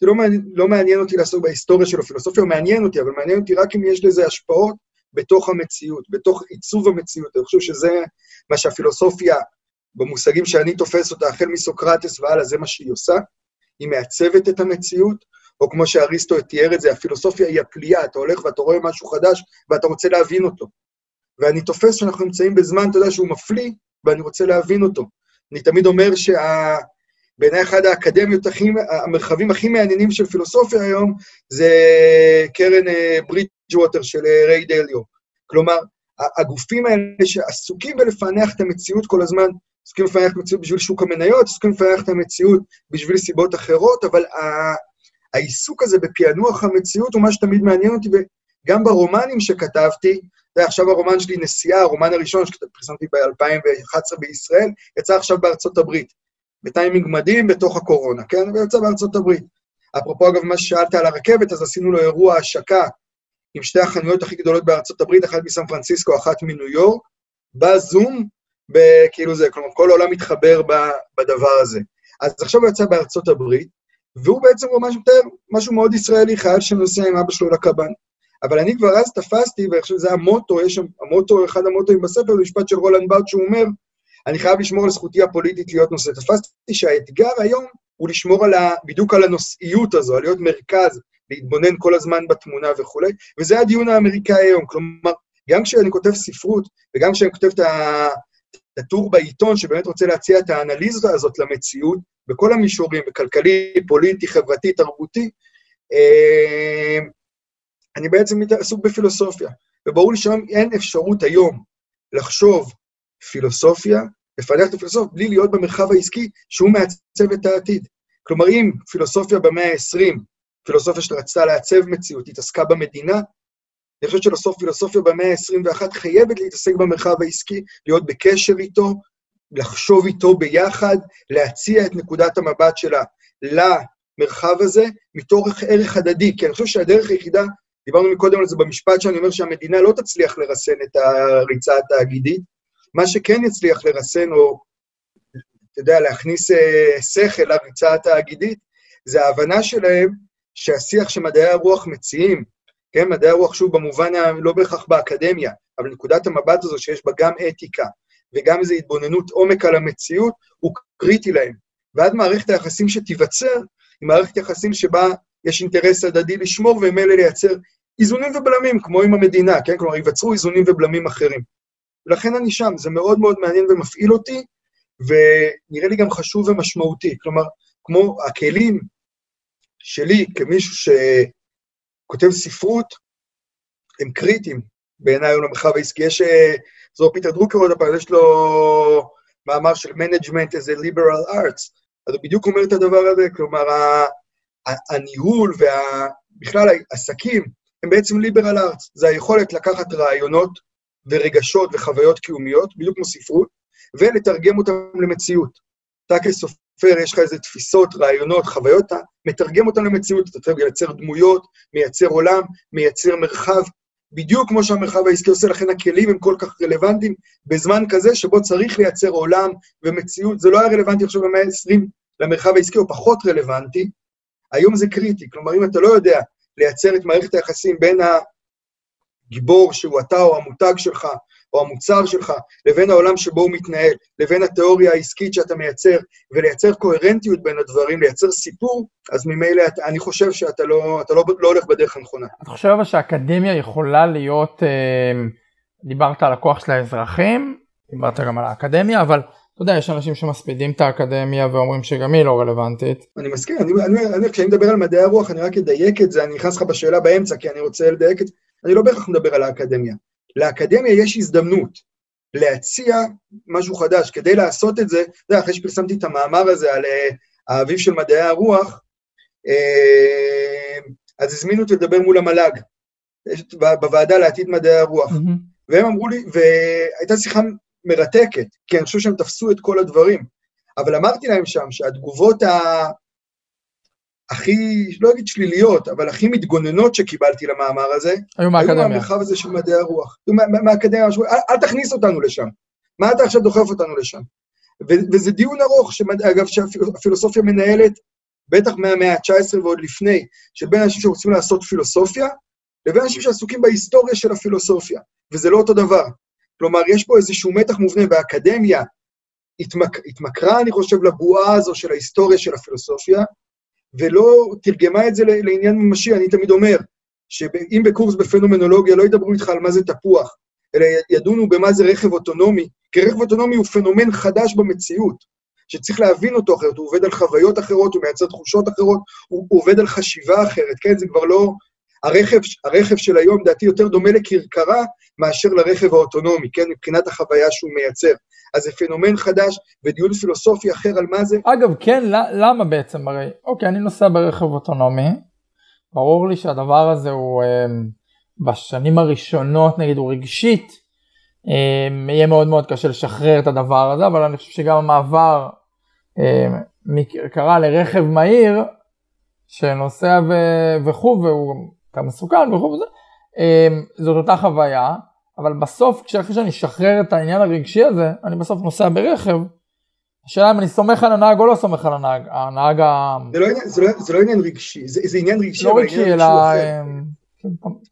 זה לא מעניין, לא מעניין אותי לעסוק בהיסטוריה של הפילוסופיה, הוא מעניין אותי, אבל מעניין אותי רק אם יש לזה השפעות בתוך המציאות, בתוך עיצוב המציאות. אני חושב שזה מה שהפילוסופיה, במושגים שאני תופס אותה, החל מסוקרטס והלאה, זה מה שהיא עושה. היא מעצבת את המציאות, או כמו שאריסטו תיאר את זה, הפילוסופיה היא הפליאה, אתה הולך ואתה רואה משהו חדש ואתה רוצה להבין אותו. ואני תופס שאנחנו נמצאים בזמן, אתה יודע, שהוא מפליא, ואני רוצה להבין אותו. אני תמיד אומר שה... בעיניי אחד האקדמיות הכי, המרחבים הכי מעניינים של פילוסופיה היום, זה קרן אה, ברידג'ווטר של אה, ריי דליו. כלומר, הגופים האלה שעסוקים בלפענח את המציאות כל הזמן, עסוקים לפענח את המציאות בשביל שוק המניות, עסוקים לפענח את המציאות בשביל סיבות אחרות, אבל העיסוק הזה בפענוח המציאות הוא מה שתמיד מעניין אותי, וגם ברומנים שכתבתי, זה עכשיו הרומן שלי, נסיעה, הרומן הראשון שפרסמתי ב-2011 בישראל, יצא עכשיו בארצות הברית, בטיימינג מדהים בתוך הקורונה, כן? ויצא בארצות הברית. אפרופו, אגב, מה ששאלת על הרכבת, אז עשינו לו אירוע השקה עם שתי החנויות הכי גדולות בארצות הברית, אחת מסן פרנסיסקו, אחת מניו יורק, בזום, כאילו זה, כלומר, כל העולם מתחבר בדבר הזה. אז עכשיו הוא יצא בארצות הברית, והוא בעצם ממש מתאר משהו מאוד ישראלי, חייל שנוסע עם אבא שלו לקב"ן. אבל אני כבר אז תפסתי, ואני חושב שזה המוטו, יש שם, המוטו, אחד המוטואים בספר, זה משפט של רולנד בארט, שהוא אומר, אני חייב לשמור על זכותי הפוליטית להיות נושא. תפסתי שהאתגר היום הוא לשמור על ה, בדיוק על הנושאיות הזו, על להיות מרכז, להתבונן כל הזמן בתמונה וכולי, וזה הדיון האמריקאי היום. כלומר, גם כשאני כותב ספרות, וגם כשאני כותב את הטור בעיתון, שבאמת רוצה להציע את האנליזה הזאת למציאות, בכל המישורים, בכלכלי, פוליטי, חברתי, תרבותי, אה, אני בעצם עסוק בפילוסופיה. וברור לי שהיום אין אפשרות היום לחשוב פילוסופיה, לפתח את הפילוסופיה, בלי להיות במרחב העסקי שהוא מעצב את העתיד. כלומר, אם פילוסופיה במאה ה-20, פילוסופיה שרצתה לעצב מציאות, התעסקה במדינה, אני חושב שלסוף פילוסופיה במאה ה-21 חייבת להתעסק במרחב העסקי, להיות בקשר איתו, לחשוב איתו ביחד, להציע את נקודת המבט שלה למרחב הזה, מתוך ערך הדדי. כי אני חושב שהדרך היחידה, דיברנו מקודם על זה במשפט שאני אומר שהמדינה לא תצליח לרסן את הריצה התאגידית, מה שכן יצליח לרסן, או, אתה יודע, להכניס אה, שכל לריצה התאגידית, זה ההבנה שלהם שהשיח שמדעי הרוח מציעים, כן, מדעי הרוח, שוב, במובן, לא בהכרח באקדמיה, אבל נקודת המבט הזו שיש בה גם אתיקה וגם איזו התבוננות עומק על המציאות, הוא קריטי להם. ועד מערכת היחסים שתיווצר, היא מערכת יחסים שבה יש אינטרס הדדי לשמור וממילא לייצר איזונים ובלמים, כמו עם המדינה, כן? כלומר, ייווצרו איזונים ובלמים אחרים. ולכן אני שם, זה מאוד מאוד מעניין ומפעיל אותי, ונראה לי גם חשוב ומשמעותי. כלומר, כמו הכלים שלי כמישהו שכותב ספרות, הם קריטיים בעיניי למרחב העסקי. יש, אה, זו פיטר דרוקר עוד הפעם, יש לו מאמר של Management as a Liberal Arts, אז הוא בדיוק אומר את הדבר הזה, כלומר, הניהול ובכלל העסקים הם בעצם ליברל ארץ, זה היכולת לקחת רעיונות ורגשות וחוויות קיומיות, בדיוק כמו ספרות, ולתרגם אותם למציאות. אתה כסופר, יש לך איזה תפיסות, רעיונות, חוויות, אתה מתרגם אותם למציאות, אתה צריך לייצר דמויות, מייצר עולם, מייצר מרחב, בדיוק כמו שהמרחב העסקי עושה, לכן הכלים הם כל כך רלוונטיים בזמן כזה שבו צריך לייצר עולם ומציאות. זה לא היה רלוונטי עכשיו במאה ה-20 למרחב העסקי, או פחות רלוונטי, היום זה קריטי. כלומר, אם אתה לא יודע לייצר את מערכת היחסים בין הגיבור שהוא אתה או המותג שלך, או המוצר שלך, לבין העולם שבו הוא מתנהל, לבין התיאוריה העסקית שאתה מייצר, ולייצר קוהרנטיות בין הדברים, לייצר סיפור, אז ממילא אני חושב שאתה לא, לא, לא הולך בדרך הנכונה. אתה חושב שהאקדמיה יכולה להיות, אה, דיברת על הכוח של האזרחים, דיברת גם על האקדמיה, אבל אתה יודע, יש אנשים שמספידים את האקדמיה ואומרים שגם היא לא רלוונטית. אני מסכים, אני, אני, אני, כשאני מדבר על מדעי הרוח, אני רק אדייק את זה, אני נכנס לך בשאלה באמצע, כי אני רוצה לדייק את זה, אני לא בהכרח מדבר על האקדמיה. לאקדמיה יש הזדמנות להציע משהו חדש. כדי לעשות את זה, אתה יודע, אחרי שפרסמתי את המאמר הזה על אה, האביב של מדעי הרוח, אה, אז הזמינו אותי לדבר מול המל"ג, בוועדה לעתיד מדעי הרוח. Mm-hmm. והם אמרו לי, והייתה שיחה מרתקת, כי אני חושב שהם תפסו את כל הדברים. אבל אמרתי להם שם שהתגובות ה... הכי, לא אגיד שליליות, אבל הכי מתגוננות שקיבלתי למאמר הזה, היו מהאקדמיה. היו מהמרחב הזה של מדעי הרוח. היו מה, מהאקדמיה, אל, אל תכניס אותנו לשם. מה אתה עכשיו דוחף אותנו לשם? ו- וזה דיון ארוך, שמד... אגב, שהפילוסופיה מנהלת, בטח מהמאה ה-19 ועוד לפני, שבין אנשים שרוצים לעשות פילוסופיה, לבין אנשים שעסוקים בהיסטוריה של הפילוסופיה, וזה לא אותו דבר. כלומר, יש פה איזשהו מתח מובנה, והאקדמיה התמק... התמכרה, אני חושב, לבועה הזו של ההיסטוריה של הפילוסופיה, ולא תרגמה את זה לעניין ממשי. אני תמיד אומר, שאם בקורס בפנומנולוגיה לא ידברו איתך על מה זה תפוח, אלא ידונו במה זה רכב אוטונומי, כי רכב אוטונומי הוא פנומן חדש במציאות, שצריך להבין אותו אחרת, הוא עובד על חוויות אחרות, הוא מייצר תחושות אחרות, הוא, הוא עובד על חשיבה אחרת, כן? זה כבר לא... הרכב, הרכב של היום, לדעתי, יותר דומה לכרכרה מאשר לרכב האוטונומי, כן? מבחינת החוויה שהוא מייצר. אז זה פנומן חדש ודיון פילוסופי אחר על מה זה. אגב, כן, למה בעצם? הרי, אוקיי, אני נוסע ברכב אוטונומי, ברור לי שהדבר הזה הוא אה, בשנים הראשונות, נגיד, הוא רגשית, אה, יהיה מאוד מאוד קשה לשחרר את הדבר הזה, אבל אני חושב שגם המעבר אה, מקרה לרכב מהיר, שנוסע וכו', והוא יותר מסוכן וכו' וזה, זאת אותה חוויה. אבל בסוף, כשאחרי שאני אשחרר את העניין הרגשי הזה, אני בסוף נוסע ברכב, השאלה אם אני סומך על הנהג או לא סומך על הנהג, הנהג ה... זה לא, זה לא, זה לא עניין רגשי, זה, זה עניין רגשי, לא רגשי, אלא... אמ, כן,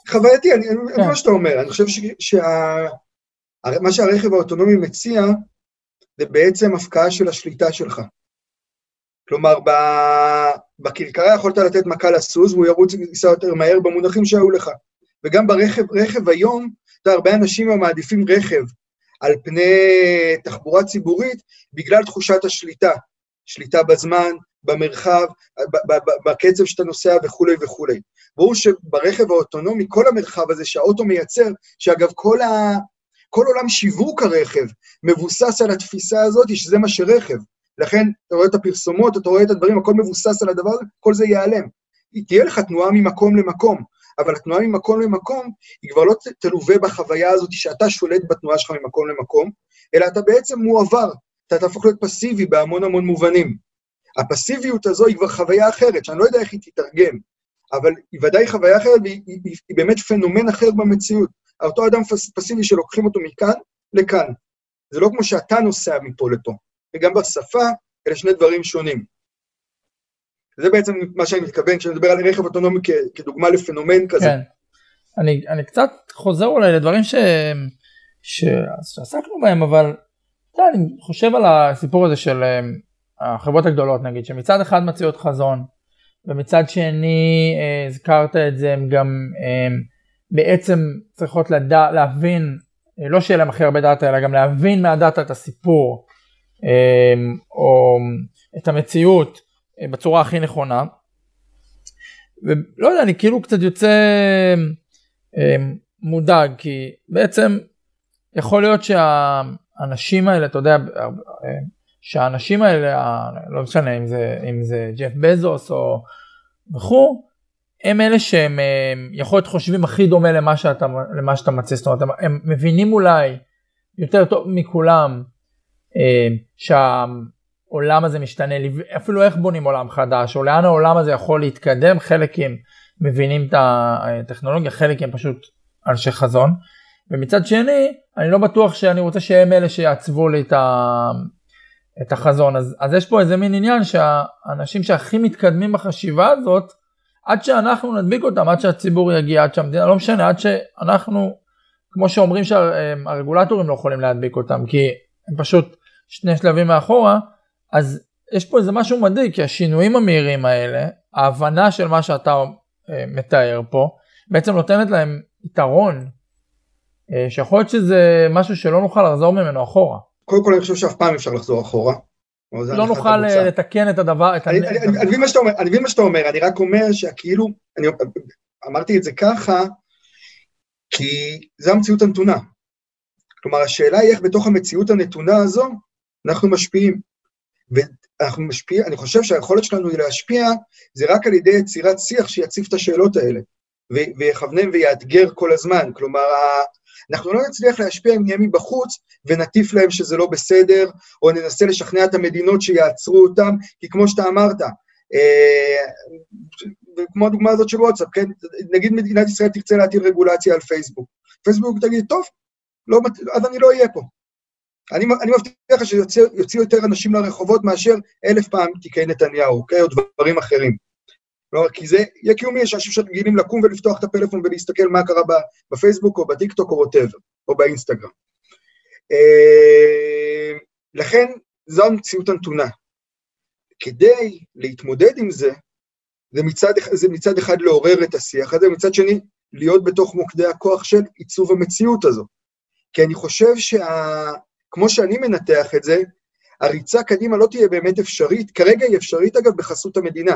חווייתי, אני, כן. מה שאתה אומר, אני חושב שמה שה... שהרכב האוטונומי מציע, זה בעצם הפקעה של השליטה שלך. כלומר, בכרכרה יכולת לתת מכה לסוס, והוא ירוץ וייסע יותר מהר במונחים שהיו לך. וגם ברכב, רכב היום, אתה יודע, הרבה אנשים מעדיפים רכב על פני תחבורה ציבורית בגלל תחושת השליטה. שליטה בזמן, במרחב, בקצב שאתה נוסע וכולי וכולי. ברור שברכב האוטונומי, כל המרחב הזה שהאוטו מייצר, שאגב, כל, ה... כל עולם שיווק הרכב מבוסס על התפיסה הזאת שזה מה שרכב. לכן, אתה רואה את הפרסומות, אתה רואה את הדברים, הכל מבוסס על הדבר הזה, כל זה ייעלם. תהיה לך תנועה ממקום למקום, אבל התנועה ממקום למקום היא כבר לא תלווה בחוויה הזאת שאתה שולט בתנועה שלך ממקום למקום, אלא אתה בעצם מועבר, אתה תהפוך להיות פסיבי בהמון המון מובנים. הפסיביות הזו היא כבר חוויה אחרת, שאני לא יודע איך היא תתרגם, אבל היא ודאי חוויה אחרת והיא היא, היא, היא באמת פנומן אחר במציאות. אותו אדם פסיבי שלוקחים אותו מכאן לכאן. זה לא כמו שאתה נוסע מפה לפה. וגם בשפה, אלה שני דברים שונים. זה בעצם מה שאני מתכוון כשאני מדבר על רכב אוטונומי כדוגמה לפנומן כזה. כן. אני, אני קצת חוזר אולי לדברים ש, ש, שעסקנו בהם, אבל אתה אני חושב על הסיפור הזה של אה, החברות הגדולות נגיד, שמצד אחד מציעות חזון, ומצד שני אה, הזכרת את זה, הם גם הם בעצם צריכות לדע, להבין, לא שיהיה להם הכי הרבה דאטה, אלא גם להבין מהדאטה את הסיפור, או את המציאות בצורה הכי נכונה. ולא יודע, אני כאילו קצת יוצא אמ, מודאג, כי בעצם יכול להיות שהאנשים האלה, אתה יודע, שהאנשים האלה, לא משנה אם זה, אם זה ג'ף בזוס או וכו', הם אלה שהם יכול להיות חושבים הכי דומה למה שאתה, למה שאתה מציע, זאת אומרת, הם, הם מבינים אולי יותר טוב מכולם אמ, שה... העולם הזה משתנה, אפילו איך בונים עולם חדש, או לאן העולם הזה יכול להתקדם, חלק הם מבינים את הטכנולוגיה, חלק הם פשוט אנשי חזון. ומצד שני, אני לא בטוח שאני רוצה שהם אלה שיעצבו לי את, ה... את החזון. אז, אז יש פה איזה מין עניין שהאנשים שהכי מתקדמים בחשיבה הזאת, עד שאנחנו נדביק אותם, עד שהציבור יגיע, עד שהמדינה, לא משנה, עד שאנחנו, כמו שאומרים שהרגולטורים לא יכולים להדביק אותם, כי הם פשוט שני שלבים מאחורה, אז יש פה איזה משהו מדאיג, כי השינויים המהירים האלה, ההבנה של מה שאתה אה, מתאר פה, בעצם נותנת להם יתרון, אה, שיכול להיות שזה משהו שלא נוכל לחזור ממנו אחורה. קודם כל אני חושב שאף פעם אפשר לחזור אחורה. לא נוכל אה, לתקן את הדבר, את אני, אני, אני, אני מבין מה שאתה אומר, אני מבין מה שאתה אומר, אני רק אומר שכאילו, אני אמרתי את זה ככה, כי זו המציאות הנתונה. כלומר, השאלה היא איך בתוך המציאות הנתונה הזו אנחנו משפיעים. ואנחנו משפיע, אני חושב שהיכולת שלנו היא להשפיע, זה רק על ידי יצירת שיח שיציף את השאלות האלה, ויכוונן ויאתגר כל הזמן. כלומר, אנחנו לא נצליח להשפיע אם נהיה מבחוץ ונטיף להם שזה לא בסדר, או ננסה לשכנע את המדינות שיעצרו אותם, כי כמו שאתה אמרת, אה, כמו הדוגמה הזאת של וואטסאפ, כן? נגיד מדינת ישראל תרצה להטיל רגולציה על פייסבוק. פייסבוק תגיד, טוב, לא, אז אני לא אהיה פה. אני, אני מבטיח לך שיוציאו יותר אנשים לרחובות מאשר אלף פעם תיקי נתניהו, אוקיי? או דברים אחרים. לא, כי זה יהיה קיומי, יש אנשים שרגילים לקום ולפתוח את הפלאפון ולהסתכל מה קרה בפייסבוק או בטיקטוק או ווטאבר, או באינסטגרם. אה, לכן, זו המציאות הנתונה. כדי להתמודד עם זה, זה מצד, זה מצד אחד לעורר את השיח הזה, ומצד שני, להיות בתוך מוקדי הכוח של עיצוב המציאות הזו. כי אני חושב שה... כמו שאני מנתח את זה, הריצה קדימה לא תהיה באמת אפשרית, כרגע היא אפשרית אגב בחסות המדינה.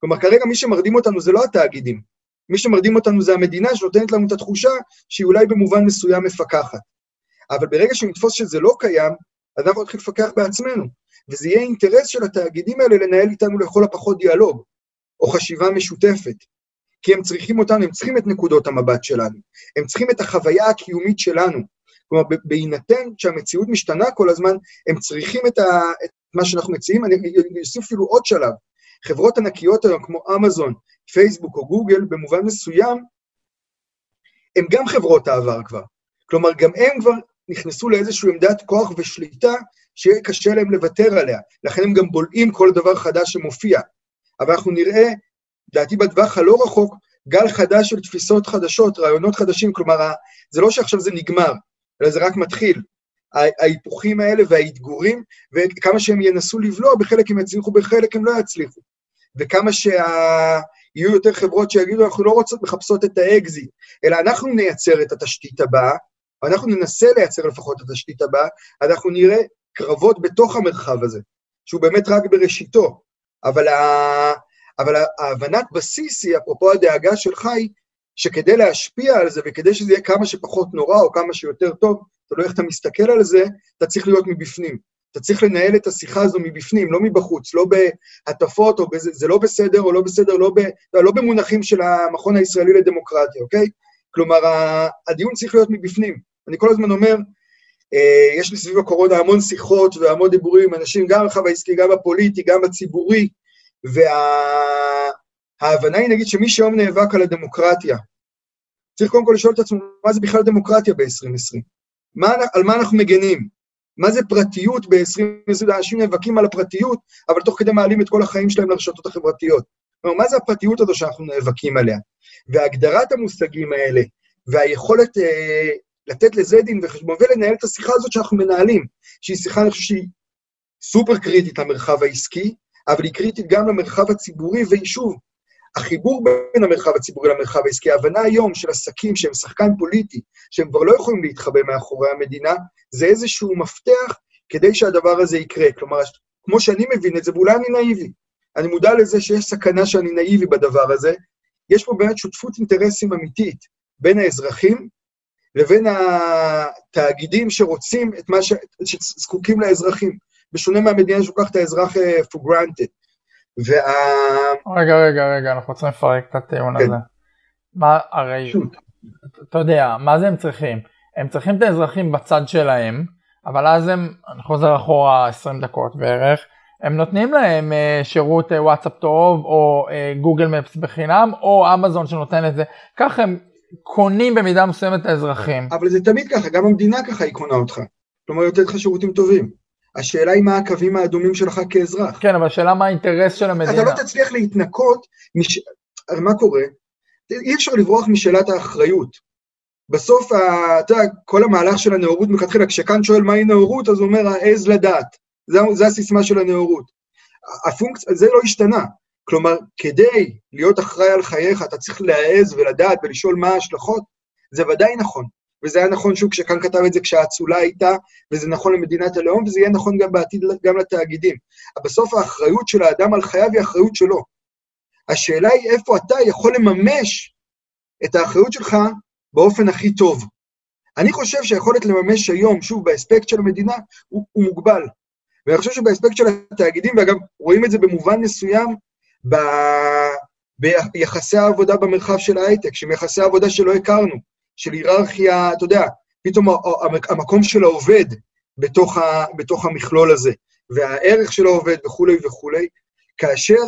כלומר, כרגע מי שמרדים אותנו זה לא התאגידים, מי שמרדים אותנו זה המדינה שנותנת לנו את התחושה שהיא אולי במובן מסוים מפקחת. אבל ברגע שנתפוס שזה לא קיים, אז אנחנו נתחיל לפקח בעצמנו, וזה יהיה אינטרס של התאגידים האלה לנהל איתנו לכל הפחות דיאלוג, או חשיבה משותפת. כי הם צריכים אותנו, הם צריכים את נקודות המבט שלנו, הם צריכים את החוויה הקיומית שלנו, כלומר, בהינתן שהמציאות משתנה כל הזמן, הם צריכים את, ה, את מה שאנחנו מציעים, אני אוסיף אפילו עוד שלב. חברות ענקיות היום, כמו אמזון, פייסבוק או גוגל, במובן מסוים, הם גם חברות העבר כבר. כלומר, גם הם כבר נכנסו לאיזושהי עמדת כוח ושליטה שיהיה קשה להם לוותר עליה. לכן הם גם בולעים כל דבר חדש שמופיע. אבל אנחנו נראה, לדעתי בטווח הלא רחוק, גל חדש של תפיסות חדשות, רעיונות חדשים, כלומר, זה לא שעכשיו זה נגמר, אלא זה רק מתחיל. ההיפוכים האלה והאתגרים, וכמה שהם ינסו לבלוע, בחלק הם יצליחו, בחלק הם לא יצליחו. וכמה שיהיו שה... יותר חברות שיגידו, אנחנו לא רוצות, מחפשות את האקזיט, אלא אנחנו נייצר את התשתית הבאה, אנחנו ננסה לייצר לפחות את התשתית הבאה, אנחנו נראה קרבות בתוך המרחב הזה, שהוא באמת רק בראשיתו. אבל, ה... אבל ההבנת בסיס היא, אפרופו הדאגה שלך, היא שכדי להשפיע על זה וכדי שזה יהיה כמה שפחות נורא או כמה שיותר טוב, תלוי איך אתה מסתכל על זה, אתה צריך להיות מבפנים. אתה צריך לנהל את השיחה הזו מבפנים, לא מבחוץ, לא בהטפות או בזה, זה לא בסדר או לא בסדר, לא, ב, לא במונחים של המכון הישראלי לדמוקרטיה, אוקיי? כלומר, הדיון צריך להיות מבפנים. אני כל הזמן אומר, אה, יש לי סביב הקורונה המון שיחות והמון דיבורים עם אנשים, גם במרחב העסקי, גם בפוליטי, גם בציבורי, וה... ההבנה היא נגיד שמי שהיום נאבק על הדמוקרטיה, צריך קודם כל לשאול את עצמו, מה זה בכלל דמוקרטיה ב-2020? על מה אנחנו מגנים? מה זה פרטיות ב-2020? אנשים נאבקים על הפרטיות, אבל תוך כדי מעלים את כל החיים שלהם לרשתות החברתיות. כלומר, מה זה הפרטיות הזו שאנחנו נאבקים עליה? והגדרת המושגים האלה, והיכולת אה, לתת לזה דין וחשבון ולנהל את השיחה הזאת שאנחנו מנהלים, שהיא שיחה, אני חושב שהיא סופר קריטית למרחב העסקי, אבל היא קריטית גם למרחב הציבורי, ושוב, החיבור בין המרחב הציבורי למרחב העסקי, ההבנה היום של עסקים שהם שחקן פוליטי, שהם כבר לא יכולים להתחבא מאחורי המדינה, זה איזשהו מפתח כדי שהדבר הזה יקרה. כלומר, כמו שאני מבין את זה, ואולי אני נאיבי, אני מודע לזה שיש סכנה שאני נאיבי בדבר הזה, יש פה באמת שותפות אינטרסים אמיתית בין האזרחים לבין התאגידים שרוצים את מה ש... שזקוקים לאזרחים, בשונה מהמדינה שלוקחת את האזרח uh, for granted. וה... רגע, רגע, רגע, אנחנו צריכים לפרק את הטיעון כן. הזה. מה, הרי. אתה יודע, מה זה הם צריכים? הם צריכים את האזרחים בצד שלהם, אבל אז הם, אני חוזר אחורה 20 דקות בערך, הם נותנים להם uh, שירות uh, וואטסאפ טוב, או uh, גוגל מפס בחינם, או אמזון שנותן את זה. ככה הם קונים במידה מסוימת את האזרחים. אבל זה תמיד ככה, גם המדינה ככה היא קונה אותך. כלומר, היא נותנת לך שירותים טובים. השאלה היא מה הקווים האדומים שלך כאזרח. כן, אבל השאלה מה האינטרס של המדינה. אתה לא תצליח להתנקות, מש... הרי מה קורה? אי אפשר לברוח משאלת האחריות. בסוף, אתה יודע, כל המהלך של הנאורות מלכתחילה, כשכאן שואל מהי נאורות, אז הוא אומר, העז לדעת. זה הסיסמה של הנאורות. הפונקציה, זה לא השתנה. כלומר, כדי להיות אחראי על חייך, אתה צריך להעז ולדעת ולשאול מה ההשלכות, זה ודאי נכון. וזה היה נכון שוב כשכאן כתב את זה כשהאצולה הייתה, וזה נכון למדינת הלאום, וזה יהיה נכון גם בעתיד גם לתאגידים. אבל בסוף האחריות של האדם על חייו היא אחריות שלו. השאלה היא איפה אתה יכול לממש את האחריות שלך באופן הכי טוב. אני חושב שהיכולת לממש היום, שוב, באספקט של המדינה, הוא, הוא מוגבל. ואני חושב שבאספקט של התאגידים, ואגב, רואים את זה במובן מסוים ב... ביחסי העבודה במרחב של ההייטק, שהם יחסי עבודה שלא הכרנו. של היררכיה, אתה יודע, פתאום המקום של העובד בתוך, ה, בתוך המכלול הזה, והערך של העובד וכולי וכולי, כאשר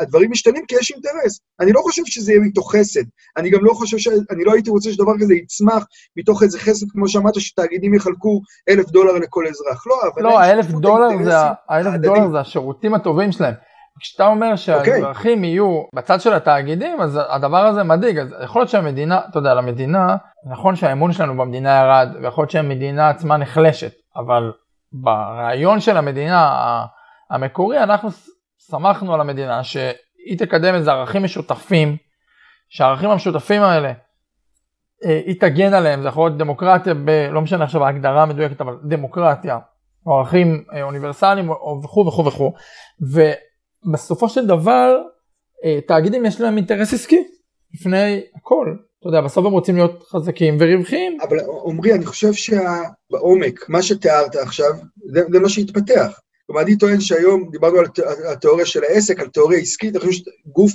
הדברים משתנים כי יש אינטרס. אני לא חושב שזה יהיה מתוך חסד. אני גם לא חושב ש... אני לא הייתי רוצה שדבר כזה יצמח מתוך איזה חסד, כמו שאמרת, שתאגידים יחלקו אלף דולר לכל אזרח. לא, אבל... לא, האלף דולר, זה, האלף דולר זה השירותים הטובים שלהם. כשאתה אומר אוקיי. שהאזרחים okay. יהיו בצד של התאגידים, אז הדבר הזה מדאיג, אז יכול להיות שהמדינה, אתה יודע, למדינה, נכון שהאמון שלנו במדינה ירד, ויכול להיות שהמדינה עצמה נחלשת, אבל ברעיון של המדינה המקורי, אנחנו שמחנו על המדינה שהיא תקדם איזה ערכים משותפים, שהערכים המשותפים האלה, אה, היא תגן עליהם, זה יכול להיות דמוקרטיה, ב, לא משנה עכשיו ההגדרה המדויקת, אבל דמוקרטיה, או ערכים אה, אוניברסליים וכו' וכו' וכו', בסופו של דבר, אה, תאגידים יש להם אינטרס עסקי לפני הכל. אתה יודע, בסוף הם רוצים להיות חזקים ורווחיים. אבל עמרי, אני חושב שבעומק, מה שתיארת עכשיו, זה, זה מה שהתפתח. כלומר, אני טוען שהיום, דיברנו על התיאוריה של העסק, על תיאוריה עסקית, אני חושב שגוף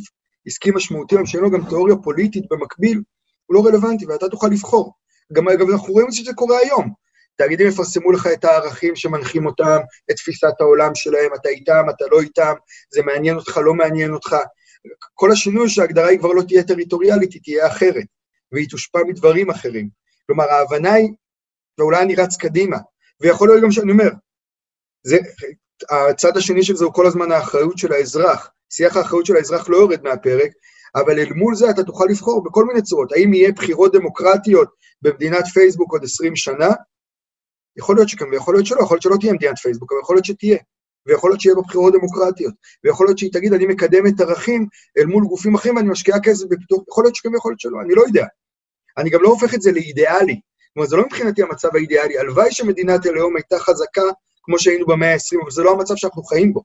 עסקי משמעותי, שאין לו גם תיאוריה פוליטית במקביל, הוא לא רלוונטי, ואתה תוכל לבחור. גם, גם אנחנו רואים שזה קורה היום. תאגידים יפרסמו לך את הערכים שמנחים אותם, את תפיסת העולם שלהם, אתה איתם, אתה לא איתם, זה מעניין אותך, לא מעניין אותך. כל השינוי שההגדרה היא כבר לא תהיה טריטוריאלית, היא תהיה אחרת, והיא תושפע מדברים אחרים. כלומר, ההבנה היא, ואולי אני רץ קדימה, ויכול להיות גם שאני אומר, זה, הצד השני של זה הוא כל הזמן האחריות של האזרח. שיח האחריות של האזרח לא יורד מהפרק, אבל אל מול זה אתה תוכל לבחור בכל מיני צורות. האם יהיה בחירות דמוקרטיות במדינת פייסבוק עוד 20 שנה? יכול להיות שכן ויכול להיות שלא, יכול להיות שלא תהיה מדינת פייסבוק, אבל יכול להיות שתהיה. ויכול להיות שיהיה בבחירות דמוקרטיות, ויכול להיות שהיא תגיד, אני מקדמת ערכים אל מול גופים אחרים ואני משקיעה כסף בפיתוח, יכול להיות שכן ויכול להיות שלא, אני לא יודע. אני גם לא הופך את זה לאידיאלי. כלומר, זה לא מבחינתי המצב האידיאלי. הלוואי שמדינת הלאום הייתה חזקה כמו שהיינו במאה ה-20, אבל זה לא המצב שאנחנו חיים בו.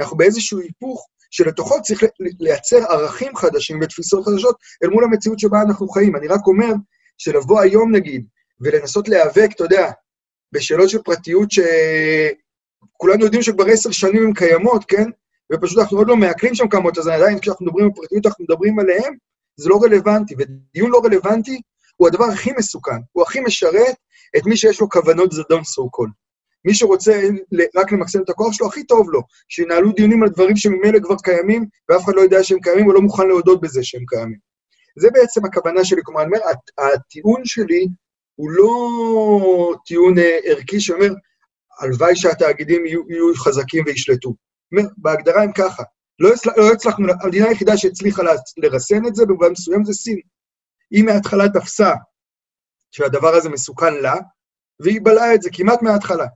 אנחנו באיזשהו היפוך שלתוכו צריך לייצר ערכים חדשים ותפיסות חדשות אל מול המציאות שבה אנחנו חיים. אני רק אומר שלבוא היום, נגיד, ולנסות להיאבק, אתה יודע, בשאלות של פרטיות שכולנו יודעים שכבר עשר שנים הן קיימות, כן? ופשוט אנחנו עוד לא מעכלים שם כמות, אז עדיין כשאנחנו מדברים על פרטיות, אנחנו מדברים עליהן, זה לא רלוונטי. ודיון לא רלוונטי הוא הדבר הכי מסוכן, הוא הכי משרת את מי שיש לו כוונות זדון סו קול. מי שרוצה רק למקסם את הכוח שלו, הכי טוב לו, שינהלו דיונים על דברים שממילא כבר קיימים, ואף אחד לא יודע שהם קיימים, או לא מוכן להודות בזה שהם קיימים. זה בעצם הכוונה שלי, כלומר, אני אומר, הטיעון שלי הוא לא טיעון אה, ערכי שאומר, הלוואי שהתאגידים יהיו, יהיו חזקים וישלטו. בהגדרה הם ככה, לא, הצל... לא הצלחנו, המדינה היחידה שהצליחה לרסן את זה במובן מסוים זה סין. היא מההתחלה תפסה שהדבר הזה מסוכן לה, והיא בלעה את זה כמעט מההתחלה.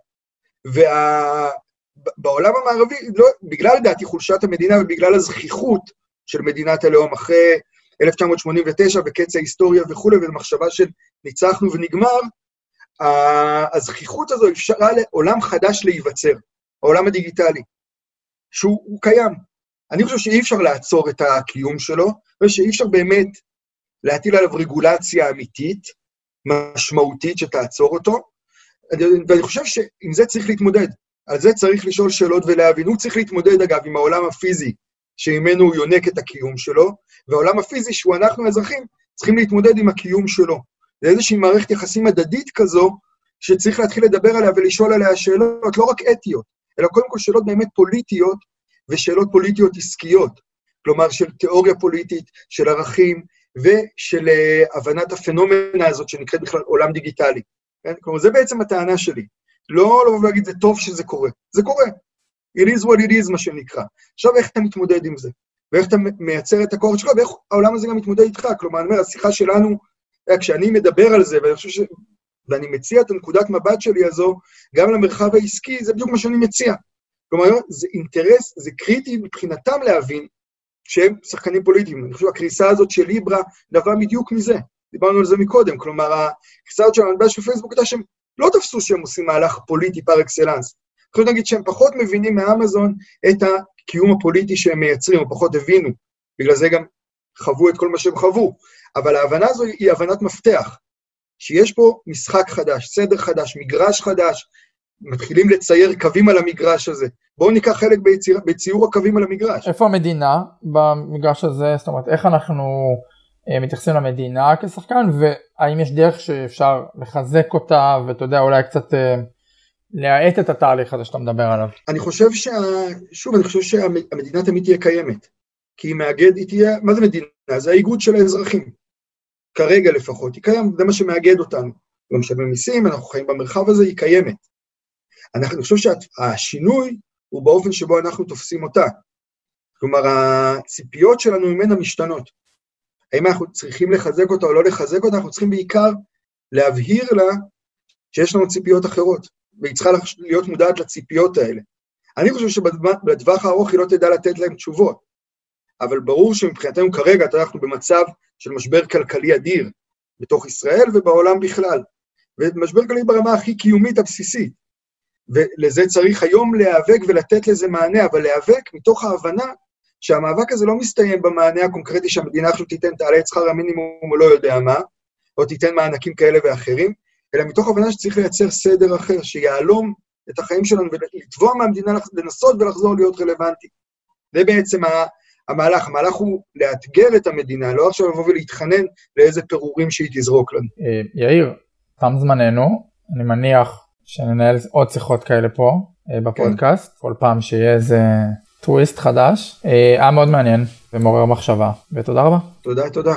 ובעולם וה... המערבי, לא, בגלל לדעתי חולשת המדינה ובגלל הזכיחות של מדינת הלאום אחרי 1989 וקץ ההיסטוריה וכולי, ומחשבה של ניצחנו ונגמר, הזכיחות הזו אפשרה לעולם חדש להיווצר, העולם הדיגיטלי, שהוא קיים. אני חושב שאי אפשר לעצור את הקיום שלו, ושאי אפשר באמת להטיל עליו רגולציה אמיתית, משמעותית, שתעצור אותו, ואני חושב שעם זה צריך להתמודד. על זה צריך לשאול שאלות ולהבין. הוא צריך להתמודד, אגב, עם העולם הפיזי, שממנו הוא יונק את הקיום שלו, והעולם הפיזי, שהוא אנחנו האזרחים, צריכים להתמודד עם הקיום שלו. זה איזושהי מערכת יחסים הדדית כזו, שצריך להתחיל לדבר עליה ולשאול עליה שאלות לא רק אתיות, אלא קודם כל שאלות באמת פוליטיות ושאלות פוליטיות עסקיות. כלומר, של תיאוריה פוליטית, של ערכים ושל uh, הבנת הפנומנה הזאת שנקראת בכלל עולם דיגיטלי. כן? כלומר, זה בעצם הטענה שלי. לא לבוא ולהגיד, זה טוב שזה קורה. זה קורה. It is what it is, מה שנקרא. עכשיו, איך אתה מתמודד עם זה? ואיך אתה מייצר את הכוח שלך, ואיך העולם הזה גם מתמודד איתך. כלומר, אני אומר, השיחה שלנו, כשאני מדבר על זה, ואני חושב ש... ואני מציע את הנקודת מבט שלי הזו גם למרחב העסקי, זה בדיוק מה שאני מציע. כלומר, זה אינטרס, זה קריטי מבחינתם להבין שהם שחקנים פוליטיים. אני חושב שהקריסה הזאת של ליברה נבעה בדיוק מזה. דיברנו על זה מקודם. כלומר, הקריסה הזאת של המטבע של פייסבוק הייתה שהם לא תפסו שהם עושים מהלך פוליטי פר אקסלנס. יכולים להגיד שהם פחות מבינים מאמזון את הקיום הפוליטי שהם מייצרים, או פחות הבינו. בגלל זה גם חוו את כל מה שהם חוו. אבל ההבנה הזו היא הבנת מפתח. שיש פה משחק חדש, סדר חדש, מגרש חדש, מתחילים לצייר קווים על המגרש הזה. בואו ניקח חלק בציר, בציור הקווים על המגרש. איפה המדינה במגרש הזה? זאת אומרת, איך אנחנו אה, מתייחסים למדינה כשחקן, והאם יש דרך שאפשר לחזק אותה, ואתה יודע, אולי קצת אה, להאט את התהליך הזה שאתה מדבר עליו? אני חושב שה... שוב, אני חושב שהמדינה תמיד תהיה קיימת. כי היא מאגד, היא תהיה, מה זה מדינה? זה האיגוד של האזרחים. כרגע לפחות, היא קיימת, זה מה שמאגד אותנו. לא משלמים מיסים, אנחנו חיים במרחב הזה, היא קיימת. אני חושב שהשינוי הוא באופן שבו אנחנו תופסים אותה. כלומר, הציפיות שלנו ממנה משתנות. האם אנחנו צריכים לחזק אותה או לא לחזק אותה, אנחנו צריכים בעיקר להבהיר לה שיש לנו ציפיות אחרות, והיא צריכה להיות מודעת לציפיות האלה. אני חושב שבטווח הארוך היא לא תדע לתת להם תשובות, אבל ברור שמבחינתנו כרגע אנחנו במצב של משבר כלכלי אדיר בתוך ישראל ובעולם בכלל, ומשבר כלכלי ברמה הכי קיומית הבסיסית. ולזה צריך היום להיאבק ולתת לזה מענה, אבל להיאבק מתוך ההבנה שהמאבק הזה לא מסתיים במענה הקונקרטי שהמדינה עכשיו תיתן, תעלה את שכר המינימום או לא יודע מה, או תיתן מענקים כאלה ואחרים, אלא מתוך הבנה שצריך לייצר סדר אחר, שיהלום את החיים שלנו ולתבוע מהמדינה לנסות ולחזור להיות רלוונטי. זה בעצם המהלך. המהלך הוא לאתגר את המדינה, לא עכשיו לבוא ולהתחנן לאיזה פירורים שהיא תזרוק לנו. אה, יאיר, תם זמננו, אני מניח שננהל עוד שיחות כאלה פה אה, בפודקאסט, כן. כל פעם שיהיה איזה טוויסט חדש. אה, היה מאוד מעניין ומעורר מחשבה, ותודה רבה. תודה, תודה.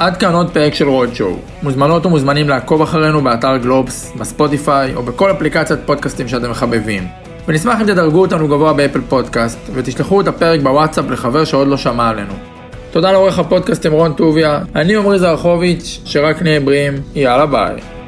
עד כאן עוד פרק של Roadshow. מוזמנות ומוזמנים לעקוב אחרינו באתר גלובס, בספוטיפיי או בכל אפליקציית פודקאסטים שאתם מחבבים. ונשמח אם תדרגו אותנו גבוה באפל פודקאסט ותשלחו את הפרק בוואטסאפ לחבר שעוד לא שמע עלינו. תודה לעורך הפודקאסט עם רון טוביה, אני עמרי זרחוביץ', שרק נהיה בריאים, יאללה ביי.